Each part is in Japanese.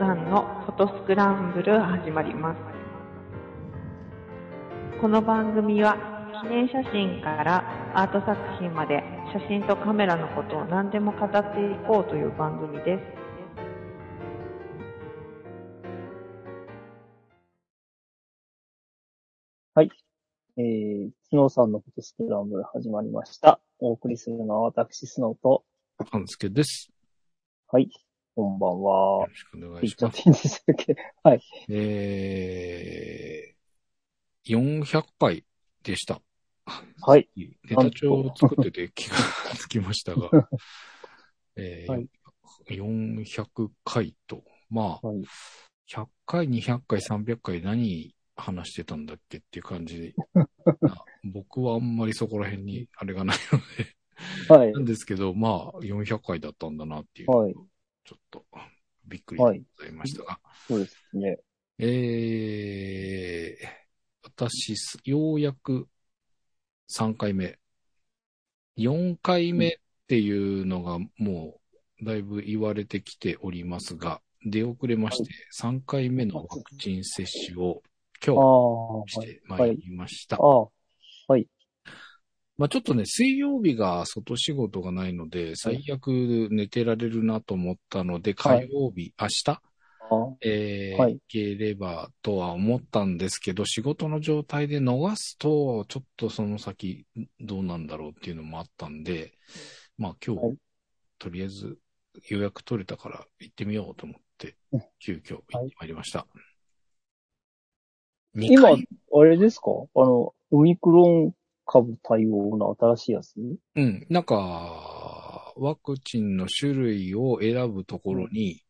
さんのフォトスクランブル始まります。この番組は記念写真からアート作品まで写真とカメラのことを何でも語っていこうという番組です。えー、スノーさんのフォトスクランブル始まりました。お送りするのは私、スノーと、半助です。はい、こんばんよは。ろしくお願いします。ちゃっていいんですっけ？はい。えー、400回でした。はい。ネタ帳を作ってて気がつきましたが、えーはい400回と、まあ、はい。100回、200回、300回何話してたんだっけっていう感じで、あ 僕はあんまりそこら辺にあれがないので、はいな。んですけど、まあ、400回だったんだなっていう、はい。ちょっとびっくりではいございましたが、そうですね。えー、私、すようやく3回目。4回目っていうのがもうだいぶ言われてきておりますが、出遅れまして3回目のワクチン接種を今日しはい。てまいりました。ああ、まあちょっとね、水曜日が外仕事がないので、最悪寝てられるなと思ったので、火曜日、明日？えー。はいいければとは思ったんですけど、仕事の状態で逃すと、ちょっとその先どうなんだろうっていうのもあったんで、まあ今日、はい。とりあえず予約取れたから行ってみようと思ってうん、急遽行ってまいりました。二今回、あれですか？あの、オミクロン株対応の新しいやつ？うん、なんか、ワクチンの種類を選ぶところに、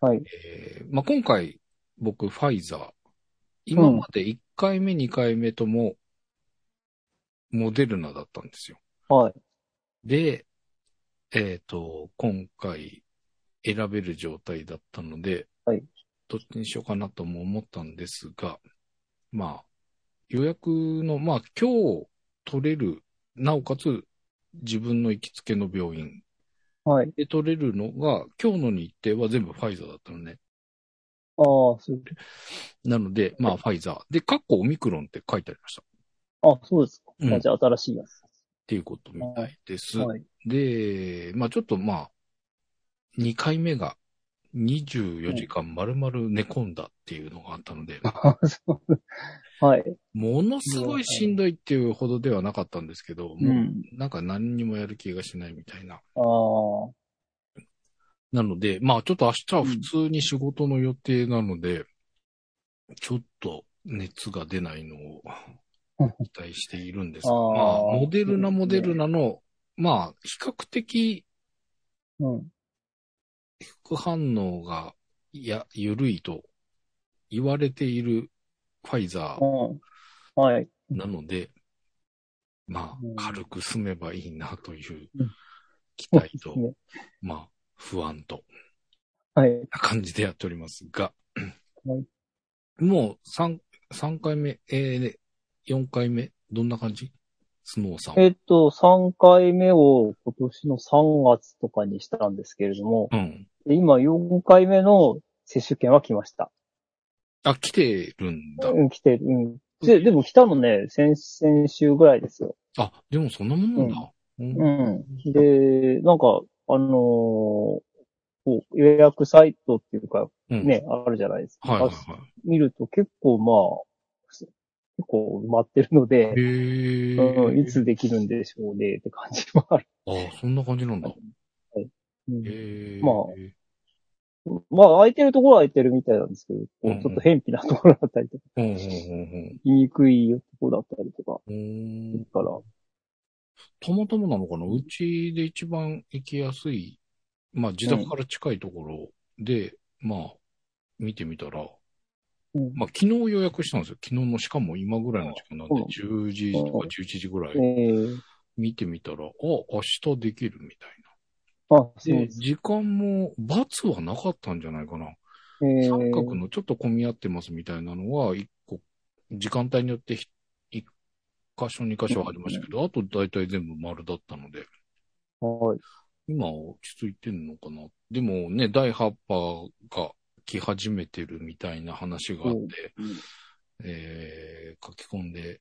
はい。えーまあ、今回僕ファイザー、今まで1回目、2回目ともモデルナだったんですよ。はい。で、えっ、と、今回選べる状態だったので、はいどっちにしようかなとも思ったんですが、まあ、予約の、まあ今日取れる、なおかつ自分の行きつけの病院はい。で取れるのが、今日の日程は全部ファイザーだったのね。ああ、そう。なので、まあ、ファイザー。で、カッコオミクロンって書いてありました。っあ、そうですか。うんあじゃあ新しいやつ。ていうことみたいです。はい。で、まあ、ちょっとまあ、2回目が24時間丸々寝込んだっていうのがあったので、あそうはい。ものすごいしんどいっていうほどではなかったんですけど、う。もうんなんか何にもやる気がしないみたいな。ああ、なので、まあちょっと明日は普通に仕事の予定なので、ちょっと熱が出ないのをうん期待しているんですが、あーまあモデルナ、モデルナの、まあ比較的うん。副反応が、いや、緩いと言われているファイザーうん。はい。なので、まうんあ軽く済めばいいなといううん期待とまあ不安と、はい。な感じでやっておりますが、はいもう3、三回目、えー、4回目、どんな感じ？スノーさん。えっと、3回目を今年の3月とかにしたんですけれども、うん。で今4回目の接種券は来ました。あ、来てるんだ。うん、来てる。うん。で、でも来たのね、先、先週ぐらいですよ。あ、でもそんなもんなんだ。うんうん。で、なんか、あのーこう予約サイトっていうか、うんね、あるじゃないですか。はいはいあは見ると結構まあ、結構埋まってるのでい。、へーうん、いつできるんでしょうねって感じもある。あそんな感じなんだ。うんへーまあまあ、空いてるところは空いてるみたいなんですけど、こうんううんちょっと偏僻なところだったりとか、うんうんうん言いにくいところだったりとか、うん。から、たまたまなのかな？うちで一番行きやすい、まあ自宅から近いところで、まあ見てみたら、うん。まあ昨日予約したんですよ。昨日のしかも今ぐらいの時間なんで、うん。10時とか11時ぐらいえー、見てみたら、あ、明日できるみたいな。で。時間も罰はなかったんじゃないかな。え三角ー、のちょっと混み合ってますみたいなのは、一個、時間帯によってひ一箇所、二箇所ありましたけど、あと大体全部丸だったので、はい。今落ち着いてんのかな。でもね、第8波がき始めてるみたいな話があって、うんえー書き込んで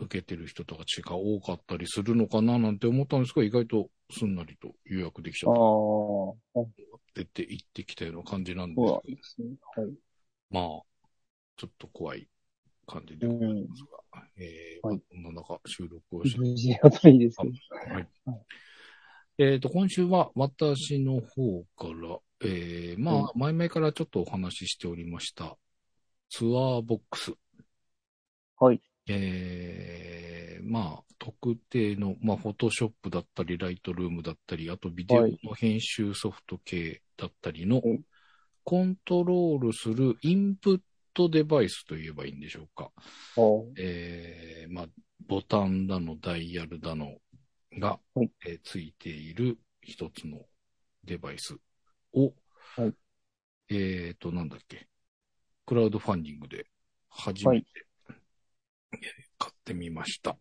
受けてる人たちが多かったりするのかななんて思ったんですが、意外とすんなりと予約できちゃああ、った。そ出て行ってきたような感じなんうですけど、ですね。はい。まあ、ちょっと怖い感じでうございんますが、えーはいこんな中収録をして無事あといいですけど。はいはい。えっ、と、今週は私の方から、えー、まあ、前々からちょっとお話ししておりました、ツアーボックス。はい。えー、まあ、特定の、まあ、フォトショップだったり、ライトルームだったり、あとビデオの編集ソフト系だったりのはい、コントロールするインプットデバイスと言えばいいんでしょうか。えーまあ、ボタンだの、ダイヤルだのが、はい。えーついている一つのデバイスを、はい。えっ、と、なんだっけ、クラウドファンディングで初めて、えー買ってみました。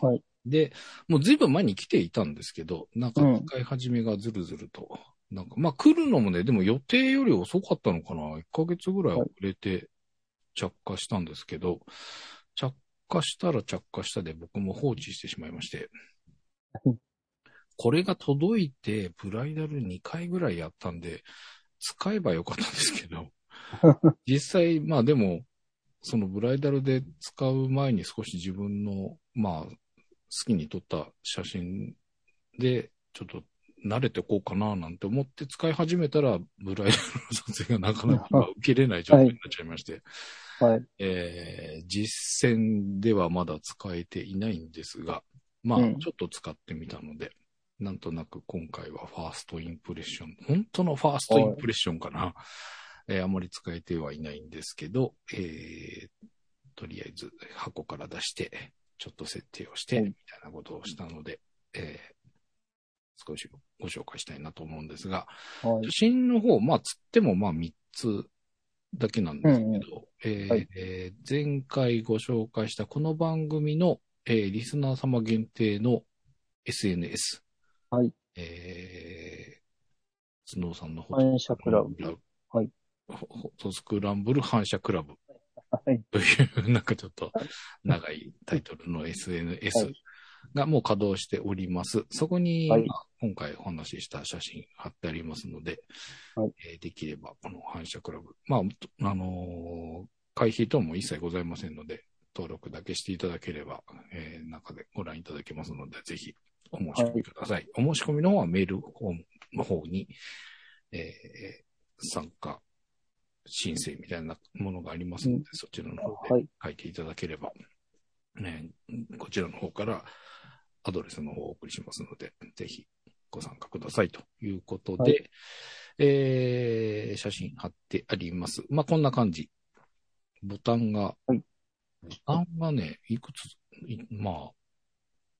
はい。で、もうずいぶん前に来ていたんですけど、なんかうん。使い始めがずるずると、なんか、まあ来るのもね、でも予定より遅かったのかな ?1 ヶ月ぐらい遅れて着火したんですけど、着火したら着火したで僕も放置してしまいまして。うん、これが届いて、ブライダル2回ぐらいやったんで、使えばよかったんですけど、実際、まあでも、そのブライダルで使う前に少し自分の、まあ、好きに撮った写真で、ちょっと慣れてこうかななんて思って使い始めたら、ブライダルの撮影がなかなか今受けれない状態になっちゃいまして、はい。えー実践ではまだ使えていないんですが、まあ、うんちょっと使ってみたので、なんとなく今回はファーストインプレッション、本当のファーストインプレッションかな。えーあまり使えてはいないんですけど、えーとりあえず箱から出して、ちょっと設定をして、はいみたいなことをしたので、えー少しご紹介したいなと思うんですが、はい。写真の方、まあ、つってもまあ3つだけなんですけど、うんうんえーはいえー前回ご紹介したこの番組の、えーリスナー様限定の SNS。はい。えー、スノーさんの方反射クラブ。はいスクランブル反射クラブはい。という、なんかちょっと 長いタイトルの SNS はいがもう稼働しております。そこに、今回お話しした写真貼ってありますので、はいえーできればこの反射クラブ。まあ、とあのー会費等も一切ございませんので、登録だけしていただければ、えー中でご覧いただけますので、ぜひお申し込みください。お申し込みの方はメールの方に、えー参加申請みたいなものがありますので、うんそちらの方ではい。書いていただければ、ね、こちらの方からアドレスの方をお送りしますので、ぜひご参加くださいということで、はいえー写真貼ってあります。まあ、こんな感じ。ボタンが、はいボタンがね、いくつ、いまあ、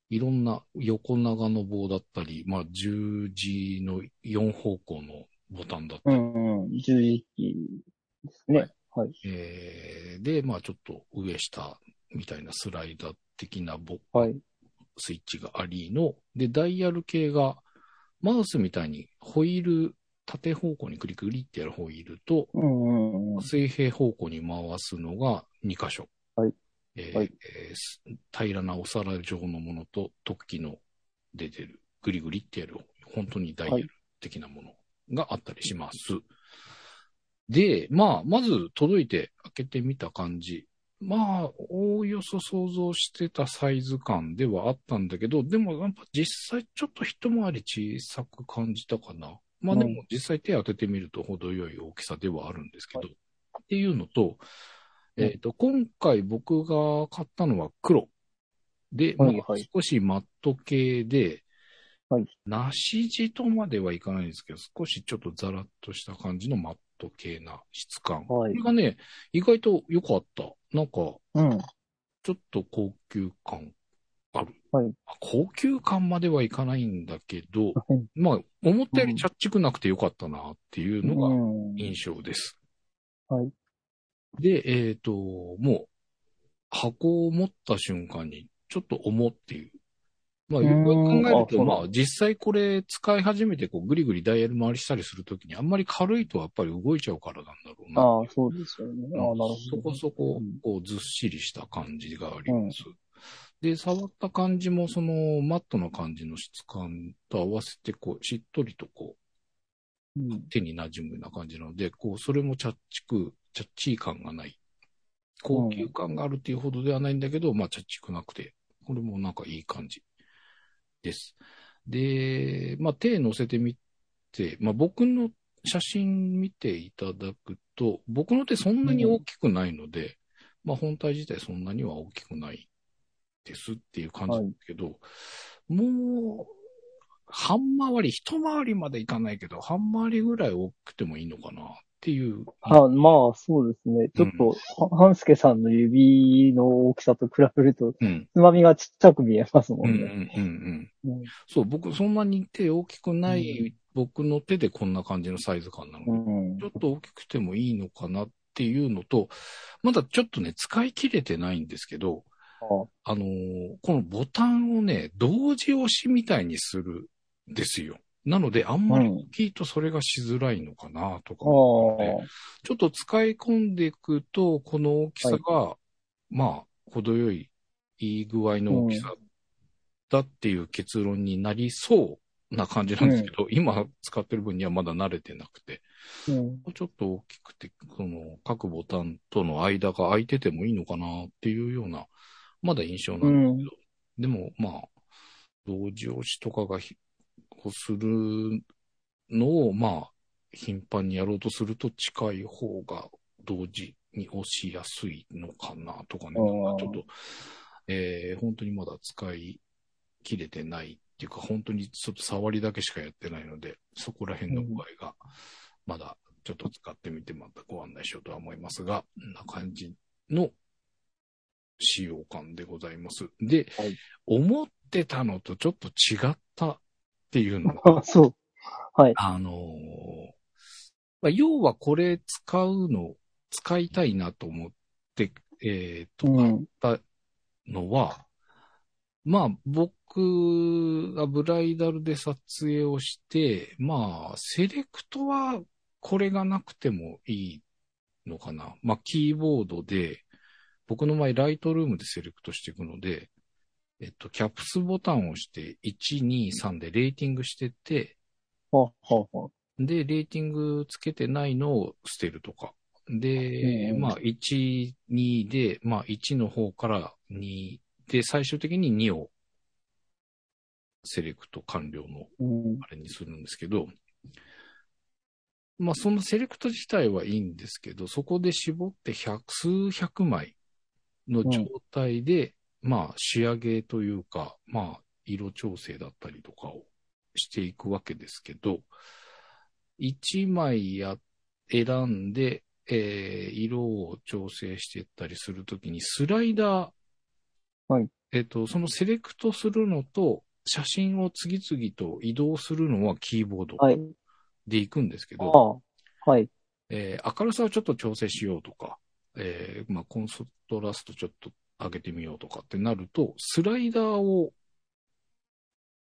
いろんな横長の棒だったり、まあ、十字の4方向のボタンだったり、うんうん。十字キーですね。はい。えーで、まあ、ちょっと上下みたいなスライダー的なボはい。スイッチがありの、で、ダイヤル系が、マウスみたいにホイール、縦方向にクリクリってやるホイールと、うんうんうん。水平方向に回すのが2箇所。はい。え平らなお皿状のものと、突起の出てる、グリグリってやる、本当にダイヤル的なものがあったりします。で、まあ、まず届いて開けてみた感じ。まあ、おおよそ想像してたサイズ感ではあったんだけど、でもやっぱ実際ちょっと一回り小さく感じたかな。まあでも実際手当ててみると程よい大きさではあるんですけど、っていうのと、えっ、と、今回僕が買ったのは黒。で、まあはいはい少しマット系で、はい梨地とまではいかないんですけど、少しちょっとザラッとした感じのマット系な質感。はいこれがね、意外と良かった。なんか、うん。ちょっと高級感ある。はいあ高級感まではいかないんだけど、はいまあ、思ったよりチャッチくなくてよかったなっていうのがうん印象です。はい。で、えっ、と、もう、箱を持った瞬間に、ちょっと重っていうまあ、よく考えると、まあ、実際これ使い始めて、こう、ぐりぐりダイヤル回りしたりするときに、あんまり軽いとやっぱり動いちゃうからなんだろうな。ああ、そうですよね。ああ、なるほど。そこそこうん、こう、ずっしりした感じがあります。で、触った感じも、その、マットな感じの質感と合わせて、こう、しっとりとこう、うん。手に馴染むような感じなので、こう、それもチャッチく、チャッチー感がない。高級感があるっていうほどではないんだけど、まあ、チャッチくなくて、これもなんかいい感じです。で、まあ、手乗せてみて、まあ、僕の写真見ていただくと、僕の手そんなに大きくないので、まあ、本体自体そんなには大きくないですっていう感じなんですけど、もう、半回り、一回りまでいかないけど、半回りぐらい大きくてもいいのかなっていう。は、まあ、そうですね。ちょっと、は半助さんの指の大きさと比べると、うん。つまみがちっちゃく見えますもうんうんんね。うんうん。うんそう、僕そんなに手大きくない、僕の手でこんな感じのサイズ感なので、うんちょっと大きくてもいいのかなっていうのと、まだちょっとね、使い切れてないんですけど、ああのーこのボタンをね、同時押しみたいにするんですよ。なので、あんまり大きいとそれがしづらいのかなとかあ思って、ちょっと使い込んでいくと、この大きさが、まあ、程よい、いい具合の大きさだっていう結論になりそうな感じなんですけど、今使ってる分にはまだ慣れてなくて、うん。ちょっと大きくて、その各ボタンとの間が空いててもいいのかなっていうような、まだ印象なんですけど、でもまあ、同時押しとかがひをするのを、まあ、頻繁にやろうとすると近い方が同時に押しやすいのかなとかね、うんまあちょっと、えー本当にまだ使い切れてないっていうか、本当にちょっと触りだけしかやってないので、そこら辺の具合が、まだちょっと使ってみてまたご案内しようとは思いますが、こんな感じの使用感でございます。で、はい。思ってたのとちょっと違ったっていうのが、あ、そう。はい。あのーまあ、要はこれ使うの、使いたいなと思って、えー、と、うん。ったのは、まあ、僕がブライダルで撮影をして、まあ、セレクトはこれがなくてもいいのかな。まあ、キーボードで、僕の場合、ライトルームでセレクトしていくので、えっと、キャプスボタンを押して、1、2、3でレーティングしてって、は、は、は。で、レーティングつけてないのを捨てるとか。で、うんまあ、1、2で、まあ、1の方から2で、最終的に2をセレクト完了のうん。あれにするんですけど、まあ、そのセレクト自体はいいんですけど、そこで絞って百数百枚の状態で、まあ、仕上げというか、まあ、色調整だったりとかをしていくわけですけど、一枚や、選んで、えー色を調整していったりするときに、スライダー、はいえっ、と、そのセレクトするのと、写真を次々と移動するのはキーボードはい。で行くんですけあど、あ。はい。えー明るさをちょっと調整しようとか、えーまあ、コントラストちょっと上げてみようとかってなると、スライダーを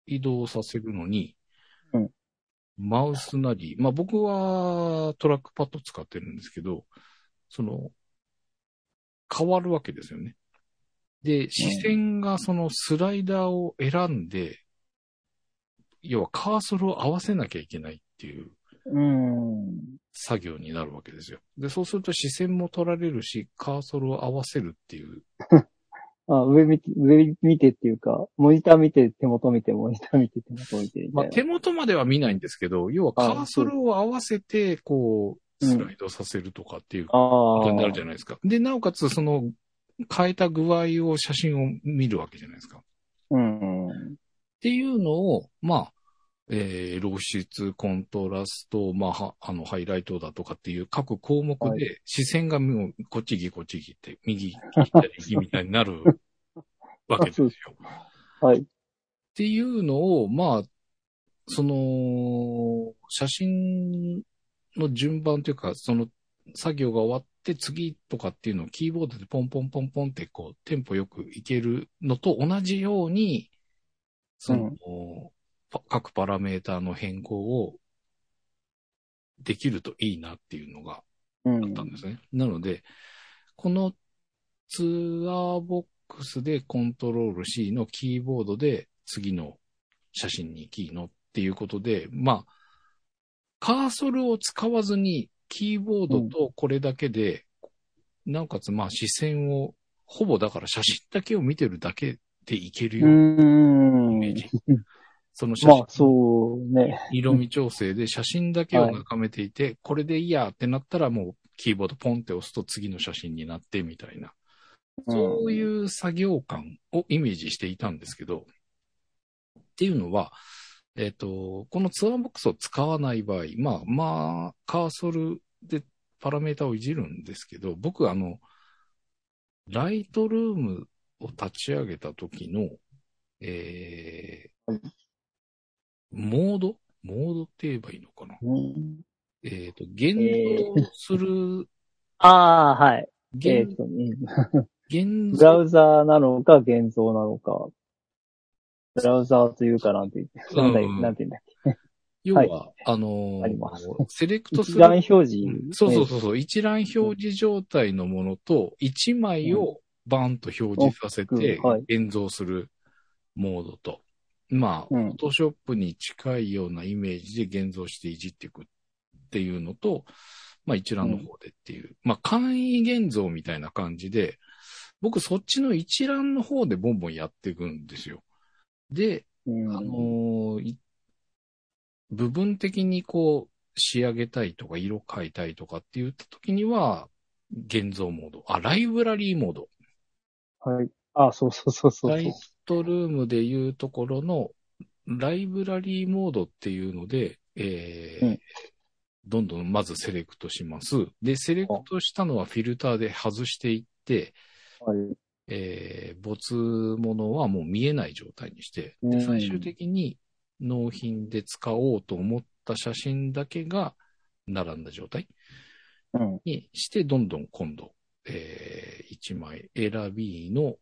移動させるのに、うんマウスなり、まあ、僕はトラックパッド使ってるんですけど、その、変わるわけですよね。で、視線がそのスライダーを選んで、要はカーソルを合わせなきゃいけないっていううん。作業になるわけですよ。で、そうすると視線も取られるし、カーソルを合わせるっていう。あ、上見て、上見てっていうか、モニター見て、手元見て、モニター見て、手元見て、みまあ、手元までは見ないんですけど、要はカーソルを合わせて、こう、うんスライドさせるとかっていうな。ことになあるじゃないですか。で、なおかつ、その、変えた具合を写真を見るわけじゃないですか。うん。ていうのを、まあ、えー、露出、コントラスト、まあ、はあの、ハイライトだとかっていう各項目はで、視線がもう、こっち行き、こっち行きって、右左行きみたいになる わけですよ。はい。っていうのを、まあ、その、写真の順番というか、その作業が終わって次とかっていうのをキーボードでポンポンポンポンってこう、テンポよくいけるのと同じように、その、パ各パラメーターの変更をできるといいなっていうのがうん。あったんですね。なので、このツアーボックスでコントロール C のキーボードで次の写真にキーのっていうことで、まあ、カーソルを使わずにキーボードとこれだけで、なおかつまあ視線を、ほぼだから写真だけを見てるだけでいけるうようなイん。メージ。その写真まあ、そうね。色味調整で写真だけを眺めていて、これでいいやってなったらもうキーボードポンって押すと次の写真になってみたいな。そういう作業感をイメージしていたんですけど、っていうのは、えっ、と、このツアーボックスを使わない場合、まあ、まあ、カーソルでパラメータをいじるんですけど、僕あの、ライトルームを立ち上げた時の、えーはいモード？モードって言えばいいのかな？うん。えっ、と、現像する、ああ、はい。現と、うん現ブラ像ウザーなのか、現像なのか。ブラウザーというかなんて言って、なんだうんなんて言うんだっ要は、あのーありますセレクけ。トする。一覧表示。うんそうそうそうそう、一覧表示状態のものと、一枚をバンと表示させて現像するモードと、まあ、うんフォトショップに近いようなイメージで現像していじっていくっていうのと、まあ一覧の方でっていう、まあ簡易現像みたいな感じで、僕そっちの一覧の方でボンボンやっていくんですよ。で、うんあのーい部分的にこう、仕上げたいとか、色変えたいとかって言った時には、現像モード。あ、ライブラリーモード。はい。あ、そうそうそうそうライトルームでいうところの、ライブラリーモードっていうので、えーうんどんどんまずセレクトします。で、セレクトしたのはフィルターで外していって、はい。えー、没物はもう見えない状態にして、で、うん最終的に納品で使おうと思った写真だけが並んだ状態うん。にして、どんどん今度、えー、1枚選びの、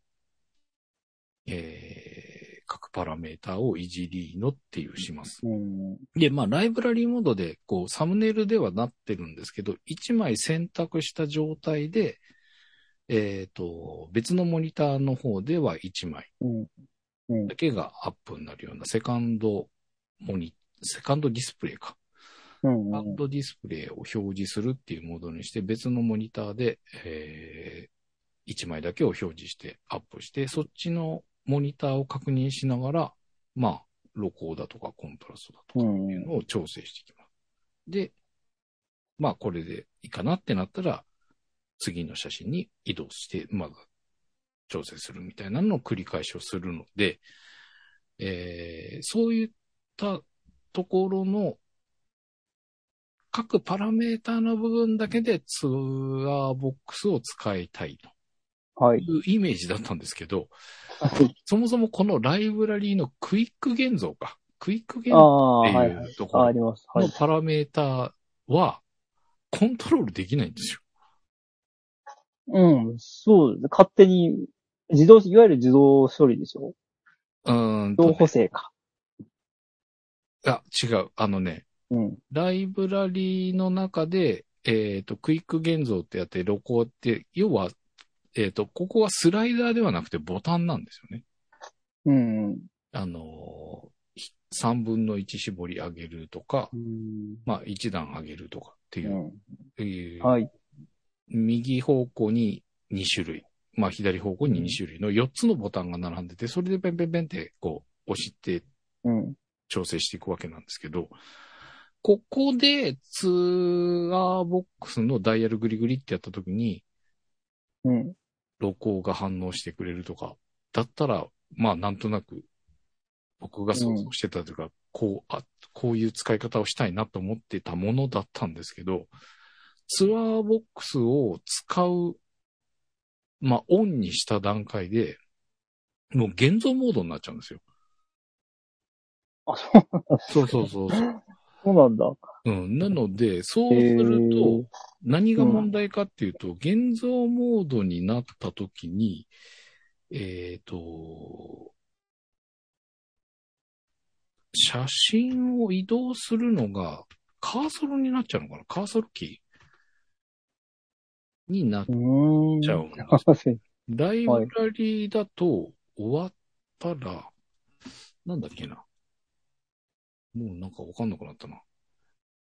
えー、各パラメーターをいじりのっていうします。うん。で、まあ、ライブラリーモードで、こう、サムネイルではなってるんですけど、1枚選択した状態で、えっ、と、別のモニターの方では1枚だ。けがアップになるようなセカンドモニ、セカンドディスプレイか。うんセカンドディスプレイを表示するっていうモードにして、別のモニターで、えー、1枚だけを表示してアップして、そっちのモニターを確認しながら、まあ、露光だとかコントラストだとかっていうのを調整していきます。で、まあ、これでいいかなってなったら、次の写真に移動して、まず、調整するみたいなのを繰り返しをするので、えーそういったところの各パラメーターの部分だけでツアーボックスを使いたいはい。というイメージだったんですけど、そもそもこのライブラリーのクイック現像か。クイック現あ像あ、ってはいう。ところああります。はい。のパラメーターはコントロールできないんですよ。うん。そうですね。勝手に、自動、いわゆる自動処理でしょうーんとね、自動補正か。あ、違う。あのね、うん。ライブラリーの中で、えっ、と、クイック現像ってやって、露光って、要は、えっ、と、ここはスライダーではなくてボタンなんですよね。うん。あのー、3分の1絞り上げるとか、うん。まあ、1段上げるとかっていう、うんえーはい。右方向に2種類、まあ、左方向に2種類の4つのボタンが並んでて、それでペンペンペンって、こう、押してうん。調整していくわけなんですけど、ここでツアーボックスのダイヤルグリグリってやった時に、うん。露光が反応してくれるとか、だったら、まあなんとなく、僕が想像してたというか、こう、あ、こういう使い方をしたいなと思ってたものだったんですけど、ツアーボックスを使う、まあオンにした段階で、もう現像モードになっちゃうんですよ。あ、そう、そうそうそうそう。なんだ。うん。なので、そうすへるーと、何が問題かっていうと、現像モードになった時に、えっ、と、写真を移動するのが、カーソルになっちゃうのかな？カーソルキーになっ。ちゃうんですライブラリーだと終わったら、なんだっけな？もうなんかわかんなくなったな。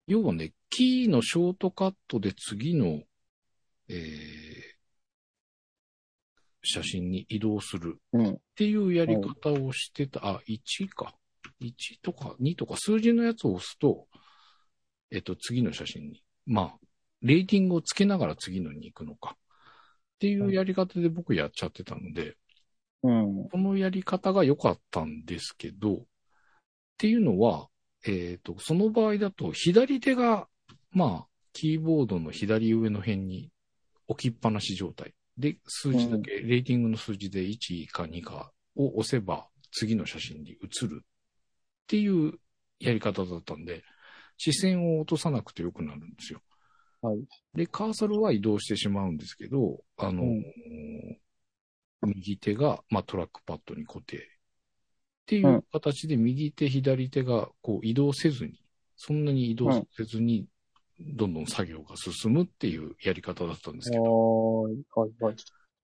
要はね、キーのショートカットで次の、えー、写真に移動するうん。っていうやり方をしてた、あ、1か。1とか2とか数字のやつを押すと、えっと、次の写真に。まあ、レーティングをつけながら次のに行くのか。っていうやり方で僕やっちゃってたので、うん。このやり方が良かったんですけど、っていうのは、えっ、と、その場合だと左手が、まあ、キーボードの左上の辺に置きっぱなし状態。で、数字だけ、レーティングの数字で1か2かを押せば次の写真に移るっていうやり方だったんで、視線を落とさなくてよくなるんですよ。はい。で、カーソルは移動してしまうんですけど、あの、うん右手が、まあ、トラックパッドに固定。っていううん形で右手、左手がこう移動せずに、そんなに移動せずに、どんどん作業が進むっていうやり方だったんですけど。はーい。はい。はい。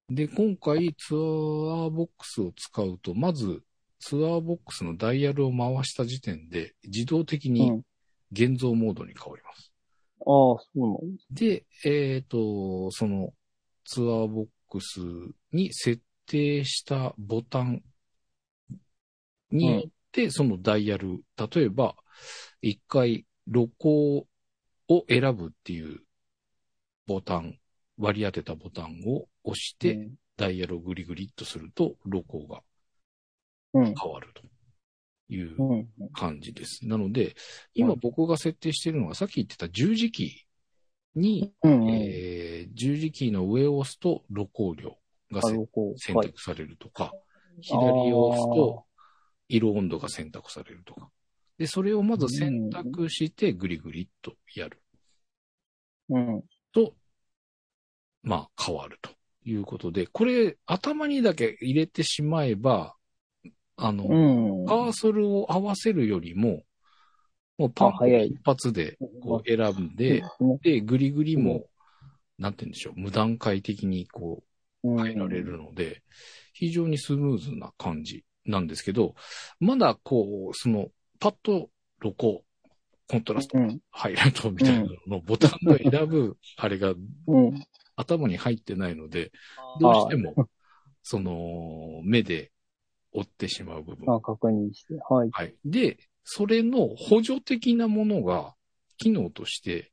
で、今回ツアーボックスを使うと、まずツアーボックスのダイヤルを回した時点で自動的うん。にあ現像モードに変わります。あ、そうなんでえっ、と、そのツアーボックスに設定したボタンによって、そのダイヤル、例えば、一回露光を選ぶっていうボタン、割り当てたボタンを押して、ダイヤルをグリグリっとすると、露光がうん。変わるという。感じです。なので、今僕が設定しているのは、さっき言ってた十字キーに。えー十字キーの上を押すと露光量が。選はい。択されるとか、左を押すと色温度が選択されるとか。で、それをまず選択してグリグリっとやる。うん。と、まあ変わるということで、これ頭にだけ入れてしまえば、あの、うん。カーソルを合わせるよりも、もうパン一発でこう選んで、うん。で、グリグリも、なんて言うんでしょう、無段階的にこううん。変えられるので、非常にスムーズな感じなんですけど、まだこう、その、パッと露光、コントラスト、うん。ハイライトみたいなののボタンの選ぶ、あれがうん。頭に入ってないので、どうしても、その、目で追ってしまう部分。あ、確認して。はい。はい。で、それの補助的なものが、機能として、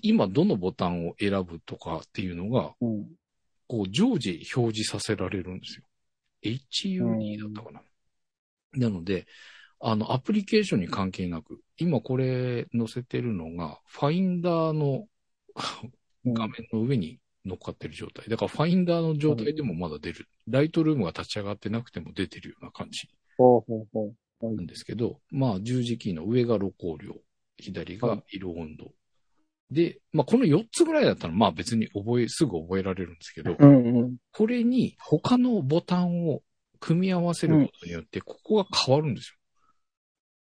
今どのボタンを選ぶとかっていうのが、うん。こう常時表示させられるんですよ。HUD だったかな。なので、あの、アプリケーションに関係なく、今これ載せてるのが、ファインダーのうん画面の上に乗っかってる状態。だからファインダーの状態でもまだ出る。ライトルームが立ち上がってなくても出てるような感じほうほうほう。なんですけど、まあ十字キーの上が露光量、左が色温度。で、まあこの4つぐらいだったらまあ別に覚え、すぐ覚えられるんですけど、うんうん。これに他のボタンを組み合わせることによって、ここが変わるんですよ。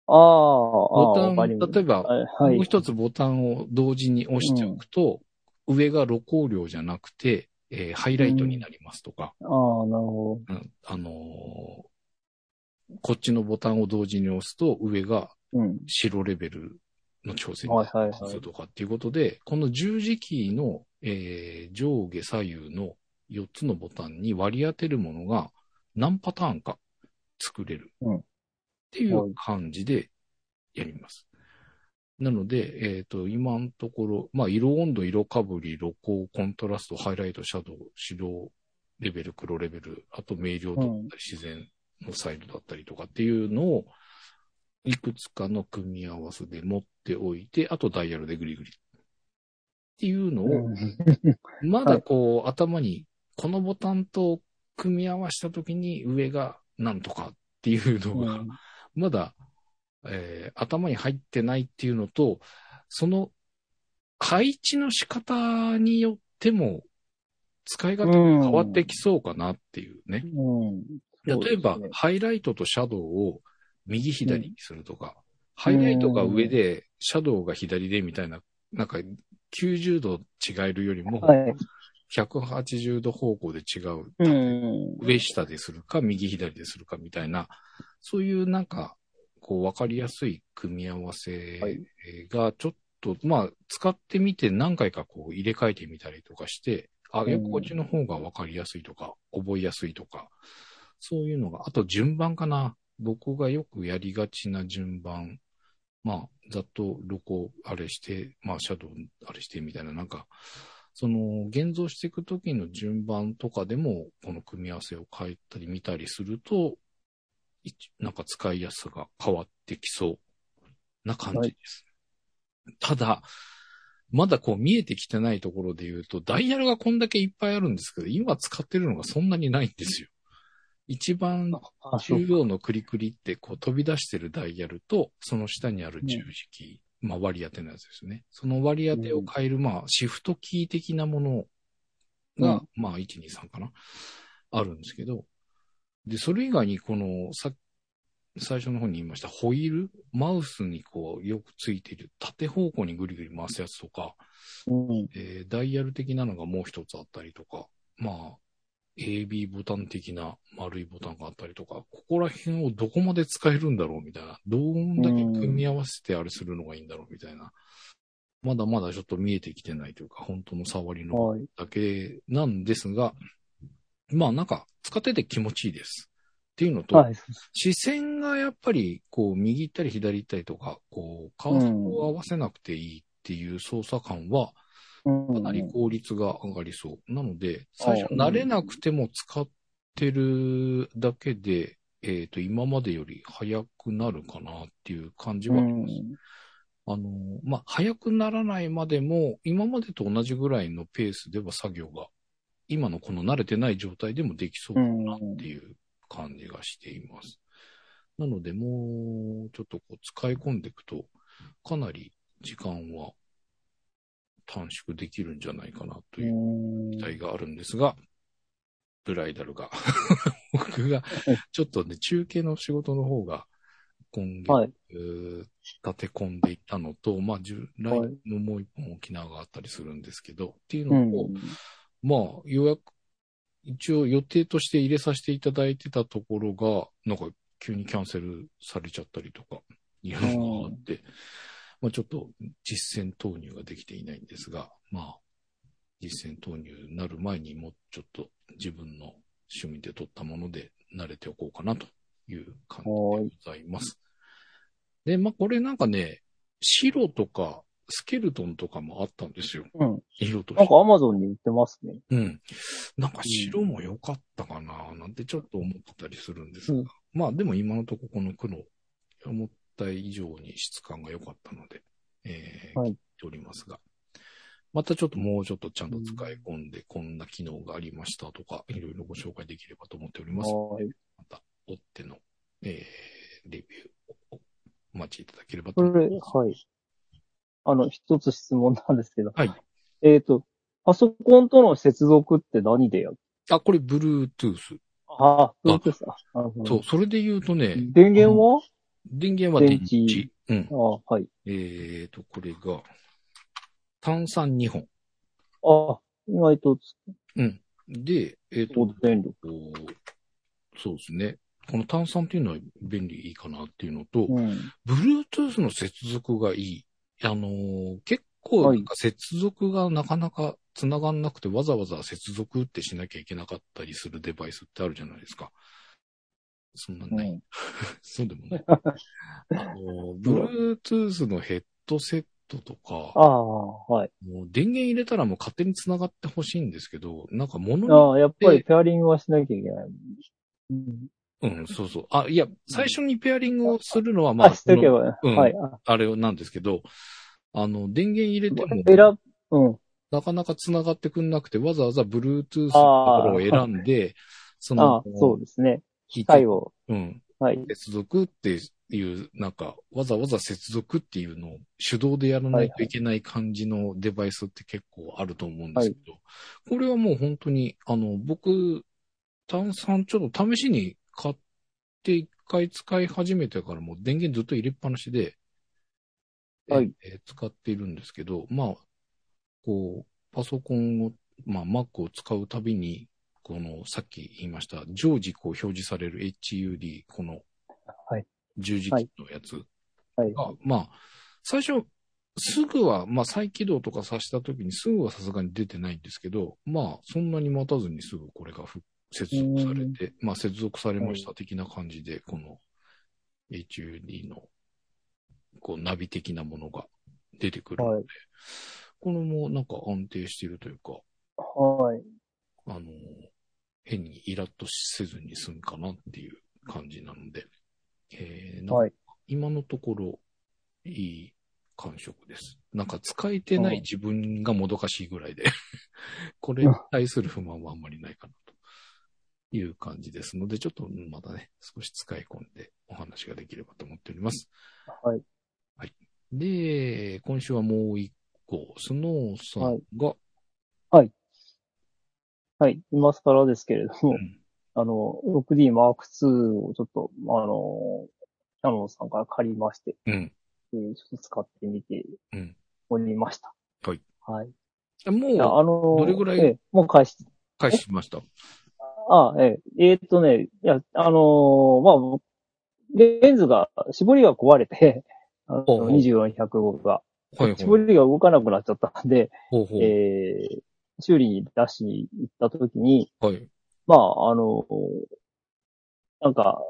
ああ、ボタン、例えば、はい。はいもう一つボタンを同時に押しておくと、上が露光量じゃなくて、えーハイライトになりますとか、ああ、なるほうんあのーこっちのボタンを同時に押すと、上がど。うん。白レベルの調整にはいはいはい。するとかっていうことで、この十字キーの、えー上下左右の4つのボタンに割り当てるものが何パターンか作れる。うんっていう感じでやります。なので、えっ、と、今のところ、まあ、色温度、色かぶり、露光、コントラスト、ハイライト、シャドウ、白レベル、黒レベル、あと明瞭度だったり、自然のサイドだったりとかっていうのを、いくつかの組み合わせで持っておいて、あとダイヤルでグリグリ。っていうのを、まだこう、頭に、このボタンと組み合わせたときに上がなんとかっていうのが、うんまだ、えー頭に入ってないっていうのと、その配置の仕方によっても使い方が変わってきそうかなっていうね。うん。そうですね例えば、ハイライトとシャドウを右左にするとか、ハイライトが上で、シャドウが左でみたいな、なんか90度違えるよりも、はい。180度方向で違う。うん。上下でするか、右左でするかみたいな、そういうなんか、こう、わかりやすい組み合わせはいが、ちょっと、まあ、使ってみて何回かこう入れ替えてみたりとかして、あ、うんよくこっちの方がわかりやすいとか、覚えやすいとか、そういうのが、あと順番かな。僕がよくやりがちな順番。まあ、ざっとロコあれして、まあ、シャドウあれしてみたいな、なんか、その、現像していくときの順番とかでも、この組み合わせを変えたり見たりすると、なんか使いやすさが変わってきそうな感じです。ただ、まだこう見えてきてないところで言うと、ダイヤルがこんだけいっぱいあるんですけど、今使ってるのがそんなにないんですよ。一番中央のクリクリってこう飛び出してるダイヤルと、その下にある十字キー、まあ割り当てのやつですね。その割り当てを変える、まあシフトキー的なものが、うんまあ1、2、3かな。あるんですけど、で、それ以外にこの、さ最初の方に言いましたホイールマウスにこうよくついている縦方向にぐりぐり回すやつとか、うん。えーダイヤル的なのがもう一つあったりとか、まあ、AB ボタン的な丸いボタンがあったりとか、ここら辺をどこまで使えるんだろうみたいな、どんだけ組み合わせてあれするのがいいんだろうみたいな、まだまだちょっと見えてきてないというか、本当の触りのはい。だけなんですが、まあなんか使ってて気持ちいいです。っていうのと、はい。視線がやっぱり、こう、右行ったり左行ったりとか、こう、カーソルを合わせなくていいっていう操作感は、うんかなり効率が上がりそう。なので、最初うん慣れなくても使ってるだけで、えっ、と、今までより早くなるかなっていう感じはあります。あの、まあ、早くならないまでも、今までと同じぐらいのペースでは作業が、今のこの慣れてない状態でもできそうだなっていう感じがしています。なので、もう、ちょっとこう、使い込んでいくと、かなり時間は短縮できるんじゃないかなとういうん。期待があるんですが、ブライダルが、僕が、ちょっとね、中継の仕事の方が、今月、立て込んでいたのと、まあ、従来はいのもう一本沖縄があったりするんですけど、っていううん。のを、まあ、予約、一応予定として入れさせていただいてたところが、なんか急にキャンセルされちゃったりとか、いうのがあって、まあちょっと実践投入ができていないんですが、まあ、実践投入になる前にもうちょっと自分の趣味で取ったもので慣れておこうかなという感じでございます。で、まあこれなんかね、白とかスケルトンとかもあったんですよ。うん。色としてなんかアマゾンに売ってますね。うん。なんか白も良かったかな、なんてちょっと思ってたりするんですが。うんまあでも今のところこの黒、思った以上に質感が良かったので、えー、はいておりますが。またちょっともうちょっとちゃんと使い込んで、こんな機能がありましたとか、いろいろご紹介できればと思っております。はい。また、追っての、えー、レビューをお待ちいただければと思います。はい。あの、一つ質問なんですけど。はい。えっ、と、パソコンとの接続って何でやる？あ、これ Bluetooth。ああ、そうですか。なるほどそう、それで言うとね、電源は、電源は電池。電池うん。ああ、はい。えーと、これが、炭酸2本。ああ、意外とで、えっ、と、高電力。そうですね。この炭酸っていうのは便利いいかなっていうのと、うん。Bluetooth の接続がいい。あのー結構はいなんか接続がなかなか繋がんなくてわざわざ接続ってしなきゃいけなかったりするデバイスってあるじゃないですか。そんなんない。うん そうでもない。あのー Bluetooth のヘッドセットとか、ああ、はい。もう電源入れたらもう勝手に繋がってほしいんですけど、なんか物にああ、やっぱりペアリングはしなきゃいけない。うん。うん、そうそう。あ、いや、最初にペアリングをするのは、まあ、あ、しとけこのば、うんはい。ああれなんですけど、あの、電源入れても、選ぶ、うん。なかなか繋がってくんなくて、わざわざ Bluetooth のところを選んで、そあのあ、、そうですね。機械を、うん、はい。接続っていう、なんか、わざわざ接続っていうのを手動でやらないといけない感じのデバイスって結構あると思うんですけど、これはもう本当に、あの、僕、炭酸ちょっと試しに買って1回使い始めてからもう電源ずっと入れっぱなしで、えはい。えー使っているんですけど、まあ、こう、パソコンを、まあ、Mac を使うたびに、この、さっき言いました、常時こう表示される HUD、このはい、十字キーのやつはい。が、まあ、最初、すぐは、まあ、再起動とかさしたときにすぐはさすがに出てないんですけど、まあ、そんなに待たずにすぐこれがふ接続されて、まあ、接続されました的な感じで、この HUD の、こう、ナビ的なものが出てくるので、はいこれもなんか安定しているというか、はい。あの、変にイラッとせずに済むかなっていう感じなので、えー。今のところ、いい感触です。なんか使えてない自分がもどかしいぐらいで、これに対する不満はあんまりないかなという感じですので、ちょっとまたね、少し使い込んでお話ができればと思っております。はい。で、今週はもう一個、スノーさんが、はい。今更ですけれども、うんあの、6D Mark II をちょっと、あの、キャノンさんから借りまして、うん。えーちょっと使ってみてうんおりました。はい。はい。もう、あの、どれぐらいええもう返し、返しました？あ、えええーっとね、いや、あのーまあ、レンズが、絞りが壊れて、あのほうほう24、105が、はいはい。絞りが動かなくなっちゃったんで、ほうほう。えー修理に出しに行った時に、はい。まあ、あの、なんか、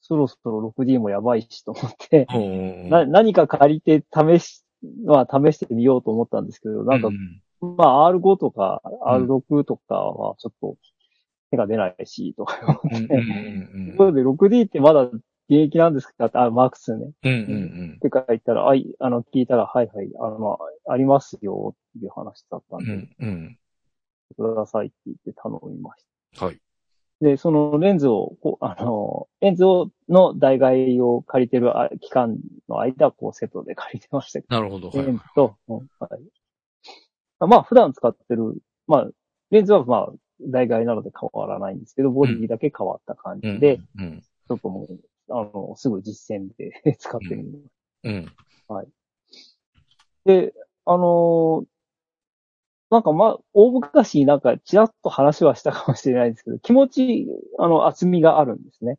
そろそろ 6D もやばいしと思って、な何か借りて試し、まあ試してみようと思ったんですけど、なんかう、んまあ R5 とかうん R6 とかはちょっと手が出ないし、とか思って、うんうんところで 6D ってまだ現役なんですか？って、あ、マーク2ね。うんうんってか言ったら、あい、あの、聞いたら、はいはい、あの、まあ、ありますよっていう話だったんで、うんうんくださいって言って頼みました。はい。で、そのレンズを、こう、あの、レンズを、の代替を借りてるあ期間の間、こう、セットで借りてましたけなるほど。ど、はいレンズと、うんはい。まあ、普段使ってる、まあ、レンズはまあ、代替なので変わらないんですけど、ボディだけ変わった感じで、うんうんちょっともう、あの、すぐ実践で 使ってみる。うん。で、あのーなんかまあ、大昔になんかちらっと話はしたかもしれないですけど、気持ち、あの、厚みがあるんですね。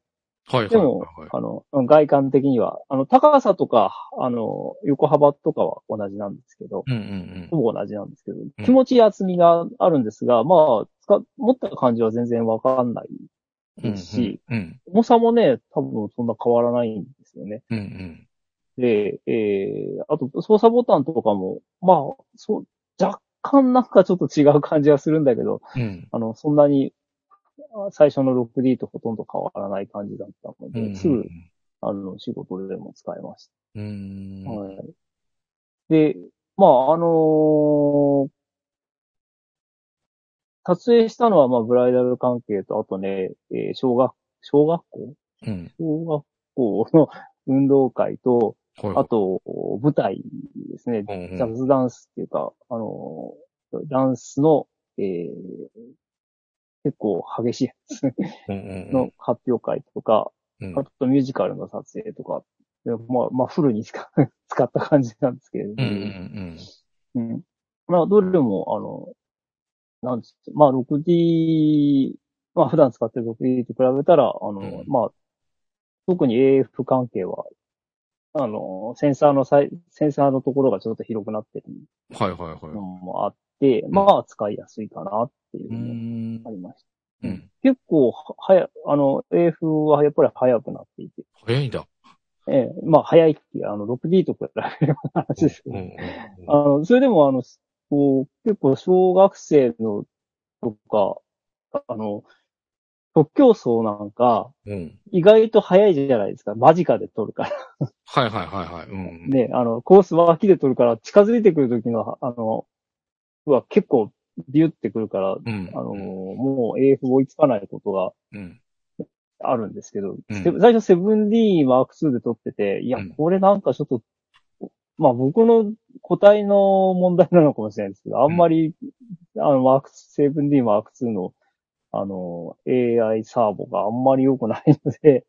はいはいでも、はいはい。あの、外観的には、あの、高さとか、あの、横幅とかは同じなんですけど、うんうんほぼ同じなんですけど、気持ち厚みがあるんですが、まあ、使、持った感じは全然わかんないうん。ですし、うん重さもね、多分そんな変わらないんですよね。うんうんで、えー、あと操作ボタンとかも、まあ、そう、若干なんかちょっと違う感じがするんだけど、うんあの、そんなに、あ最初の 6D とほとんど変わらない感じだったのうんで、すぐ、あの、仕事でも使えましうんた。はい。で、まあ、あのー撮影したのは、まあ、ブライダル関係と、あとね、えー小学、小学校？うん。小学校の運動会と、はいあと、舞台ですね。うんうん。ジャズダンスっていうか、あの、ダンスの、えー結構激しいやつ。の発表会とか、うん。あとミュージカルの撮影とか、でまあ、まあ、フルに使 使った感じなんですけれどうんうんも、うん。まあ、どれも、あの、なんですまあ、6D、まあ、普段使ってる 6D と比べたら、あの、うんまあ、特に AF 関係は、あの、センサーのサイ、センサーのところがちょっと広くなってるはいはいはい。のもあって、まあ、使いやすいかなっていううのもんありました。うん。結構は、はや、あの、AF はやっぱり早くなっていて、早いんだ。ええ、まあ、早いっていう、あの、6D と比べる話ですけど、うんうんあの、それでも、あの、こう、結構小学生のとか、あの、特競争なんか。意外と早いじゃないですか。間近で撮るから。はいはいはいはい。うん。ね、あの、コース脇で撮るから、近づいてくるときの、あの、は結構ビュってくるから、うん。あの、もう AF 追いつかないことがうん。あるんですけど、うんせ最初 7D Mark II で撮ってて、いやうん、これなんかちょっと、まあ僕の個体の問題なのかもしれないですけど、あんまり、あの、Mark、7D Mark II の、あの、AI サーボがあんまり良くないので。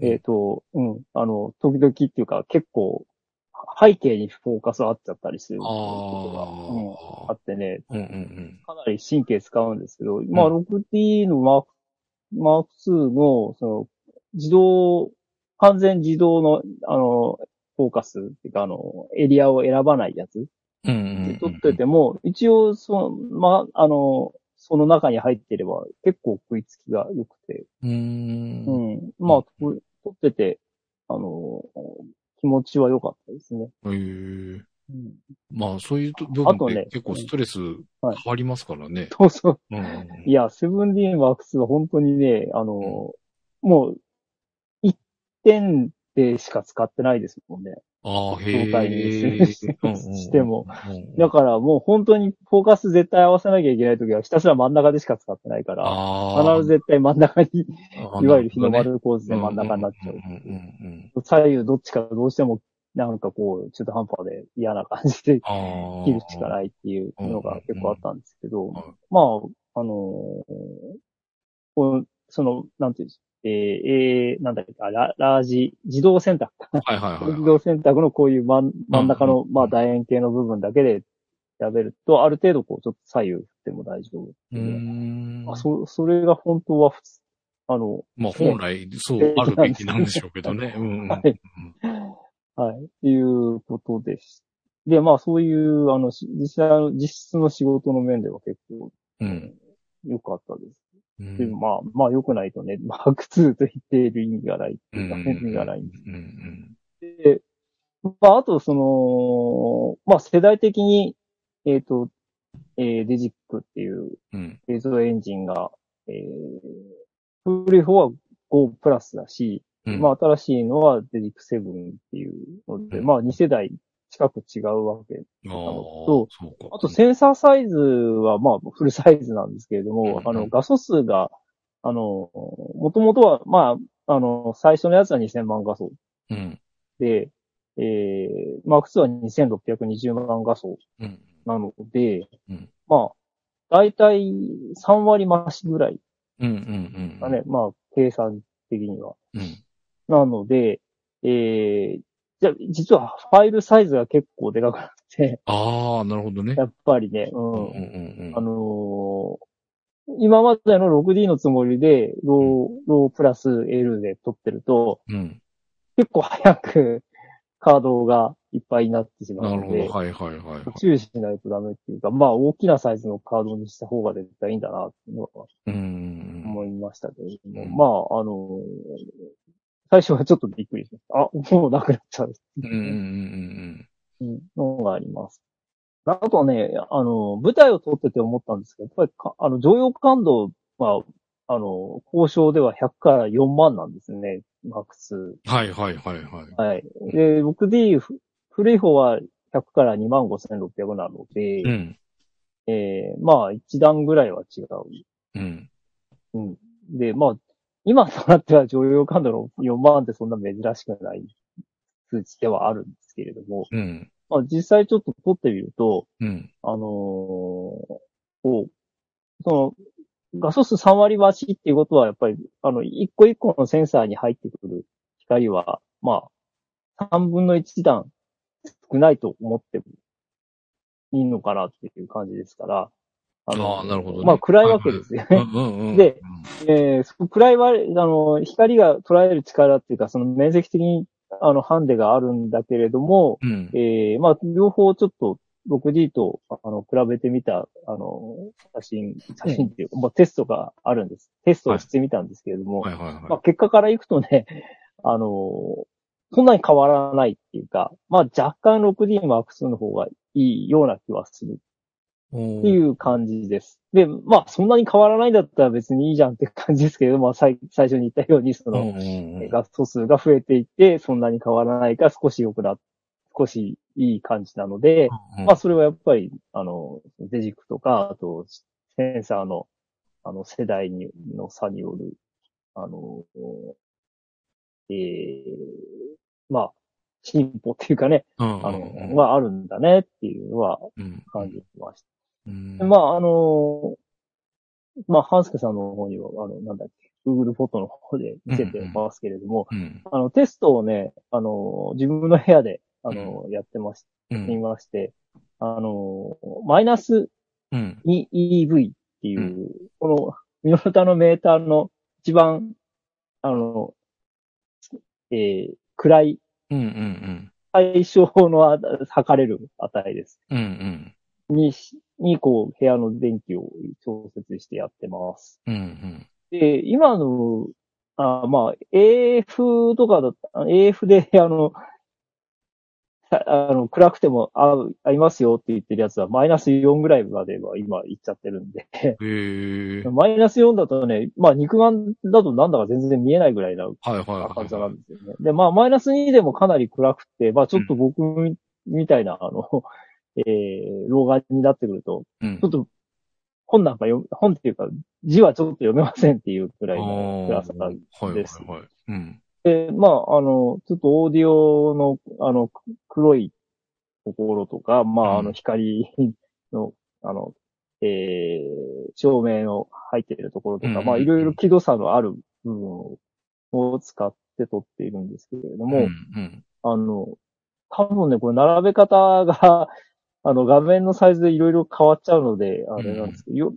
えっ、と、うん、あの、時々っていうか結構、背景にフォーカスあっちゃったりするあことが、うん、ああ。ってね、うんうんかなり神経使うんですけど、まあ 6D のマーク、マーク2の、その、自動、完全自動の、あの、フォーカスっていうか、あの、エリアを選ばないやつうん。うん撮ってても、一応、その、まあ、あの、その中に入ってれば結構食いつきが良くて、うー。うんん。まあ、と撮ってて、あの、気持ちは良かったですね。へえ。うん、まあ、そういうと部分あとねで結構ストレス変はいわりますからね。そうそう。うんうんうん。いや、7D マーク2は本当にね、あの、もう、1点でしか使ってないですもんね。ああ、へえ。状態に しても。うんだからもう本当にフォーカス絶対合わせなきゃいけないときはひたすら真ん中でしか使ってないから。必ず絶対真ん中に、あいわゆる日の丸構図で真ん中になっちゃう。左右どっちかどうしてもなんかこう、中途半端で嫌な感じで。切るしかないっていうのが結構あったんですけどうん、まあ、あのその、なんていうんですか、えー、えー、なんだっけあラ、ラージ、自動選択。はいはいはいはい。自動選択のこういう真ん真ん中の、まあ、楕円形の部分だけで選べると、ある程度こう、ちょっと左右振っても大丈夫。うーん。あ、そ、それが本当は普通、あの、まあ、本来、そうあるべきなんでしょうけどね。うんうん。はいはい。いうことです。で、まあそういう、あの、し実際の、実質の仕事の面では結構うん。良かったです。うん。まあ、まあ良くないとね、マーク2と言っている意味がないっていうか、うん意味がないんうんうん。で、まああとその、まあ世代的に、えっ、と、えーデジックっていううん。映像エンジンが、えー、古い方は5プラスだし、うん。まあ、新しいのはデジック7っていうので、うん。まあ、2世代近く違うわけ。ああ、と。あと、センサーサイズは、まあ、フルサイズなんですけれども、うんあの、画素数が、あの、もともとは、まあ、あの、最初のやつは2000万画素うん。で、えー、マーク2は2620万画素うん。なので、うんまあ、だいたい3割増しぐらいうんうんうん。だね、まあ、計算的には。うん。なので、えー、じゃあ、実はファイルサイズが結構でかくなって、ああ、なるほどね。やっぱりね、うん。うんうんうんあのー今までの 6D のつもりで、ロー、ロープラス L で撮ってると、うん。結構早くカードがいっぱいになってしまうのでなるほど。、はいはいはいはい。注意しないとダメっていうか、まあ大きなサイズのカードにした方が絶対いいんだなっていうのはうん。思いましたけれども、うんまあ、あのー最初はちょっとびっくりしました。あ、もうなくなっちゃう。うんうんうんうんのがあります。あとね、あの、舞台を撮ってて思ったんですけど、やっぱりか、あの、常用感度は、あの、交渉では100から4万なんですね、マックス。うん。はいはいはいはい。はい。で、6D、ふ古い方は100から2万5600なので、うん。えーまあ、一段ぐらいは違う。うん。うん。で、まあ、今となっては常用感度の4万ってそんな珍しくない数値ではあるんですけれども、うん。まあ、実際ちょっと撮ってみると、うん。あのーこう、その、画素数3割増しっていうことは、やっぱり、あの、一個一個のセンサーに入ってくる光は、まあ、3分の1段少ないと思ってもいいのかなっていう感じですから、あああなるほどねまあ、暗いわけですよね。うんうんうん。でえー暗いは、あの、光が捉える力っていうか、その面積的に、あの、ハンデがあるんだけれども、うん。えーまあ、両方ちょっと 6D と、あの、比べてみた、あの、写真、写真っていうか、まあ、テストがあるんです。テストをしてみたんですけれども、はいはいまあ、は結果からいくとね、あの、そんなに変わらないっていうか、まあ、若干 6D Mark II の方がいいような気はするい。っていう感じです。で、まあ、そんなに変わらないんだったら別にいいじゃんって感じですけれども、最最初に言ったように、その、うんうんうん。画素数が増えていって、そんなに変わらないか少し良くな、少しいい感じなので、うんまあ、それはやっぱり、あの、デジックとか、あと、センサーの、あの、世代にの差による、あの、ええまあ、進歩っていうかね、うんあうんうん。の、があるんだねっていうのはうん。感じました。まあ、あの、まあ、ハンスケさんの方には、あの、なんだっけ、Google フォトの方で見せてますけれども、うん。あの、テストをね、あの、自分の部屋で、あの、やってまし、うん。見まして、あの、マイナスうん。2EV っていう、この、ミノルタのメーターの一番、あの、えー暗いうん。うん。対象のあ測れる値です。うん。うん。にし、に、こう、部屋の電気を調節してやってます。うん。うん。で、今の、あまあ、AF とかだった、AF で、あの、さあの、暗くても合う、合いますよって言ってるやつは、マイナス4ぐらいまでは今行っちゃってるんで。マイナス4だとね、まあ、肉眼だとなんだか全然見えないぐらいなはいはい明るさなはんですよね。で、まあ、マイナス2でもかなり暗くて、まあ、ちょっと僕みみたいな、あの、えー、老眼になってくると、い。うんちょっと、本なんか読む、本っていうか、字はちょっと読めませんっていうくらいの暗さなんはいはいです。はい。うん。で、まあ、あの、ちょっとオーディオの、あの、く黒いところとか、まあ、あうんの、光の、あの、えー、照明の入っているところとか、うんまあ、いろいろ気度差のある部分を使って撮っているんですけれども、うんうん。あの、多分ね、これ並べ方が、あの、画面のサイズでいろいろ変わっちゃうので、あれなんですけど、よ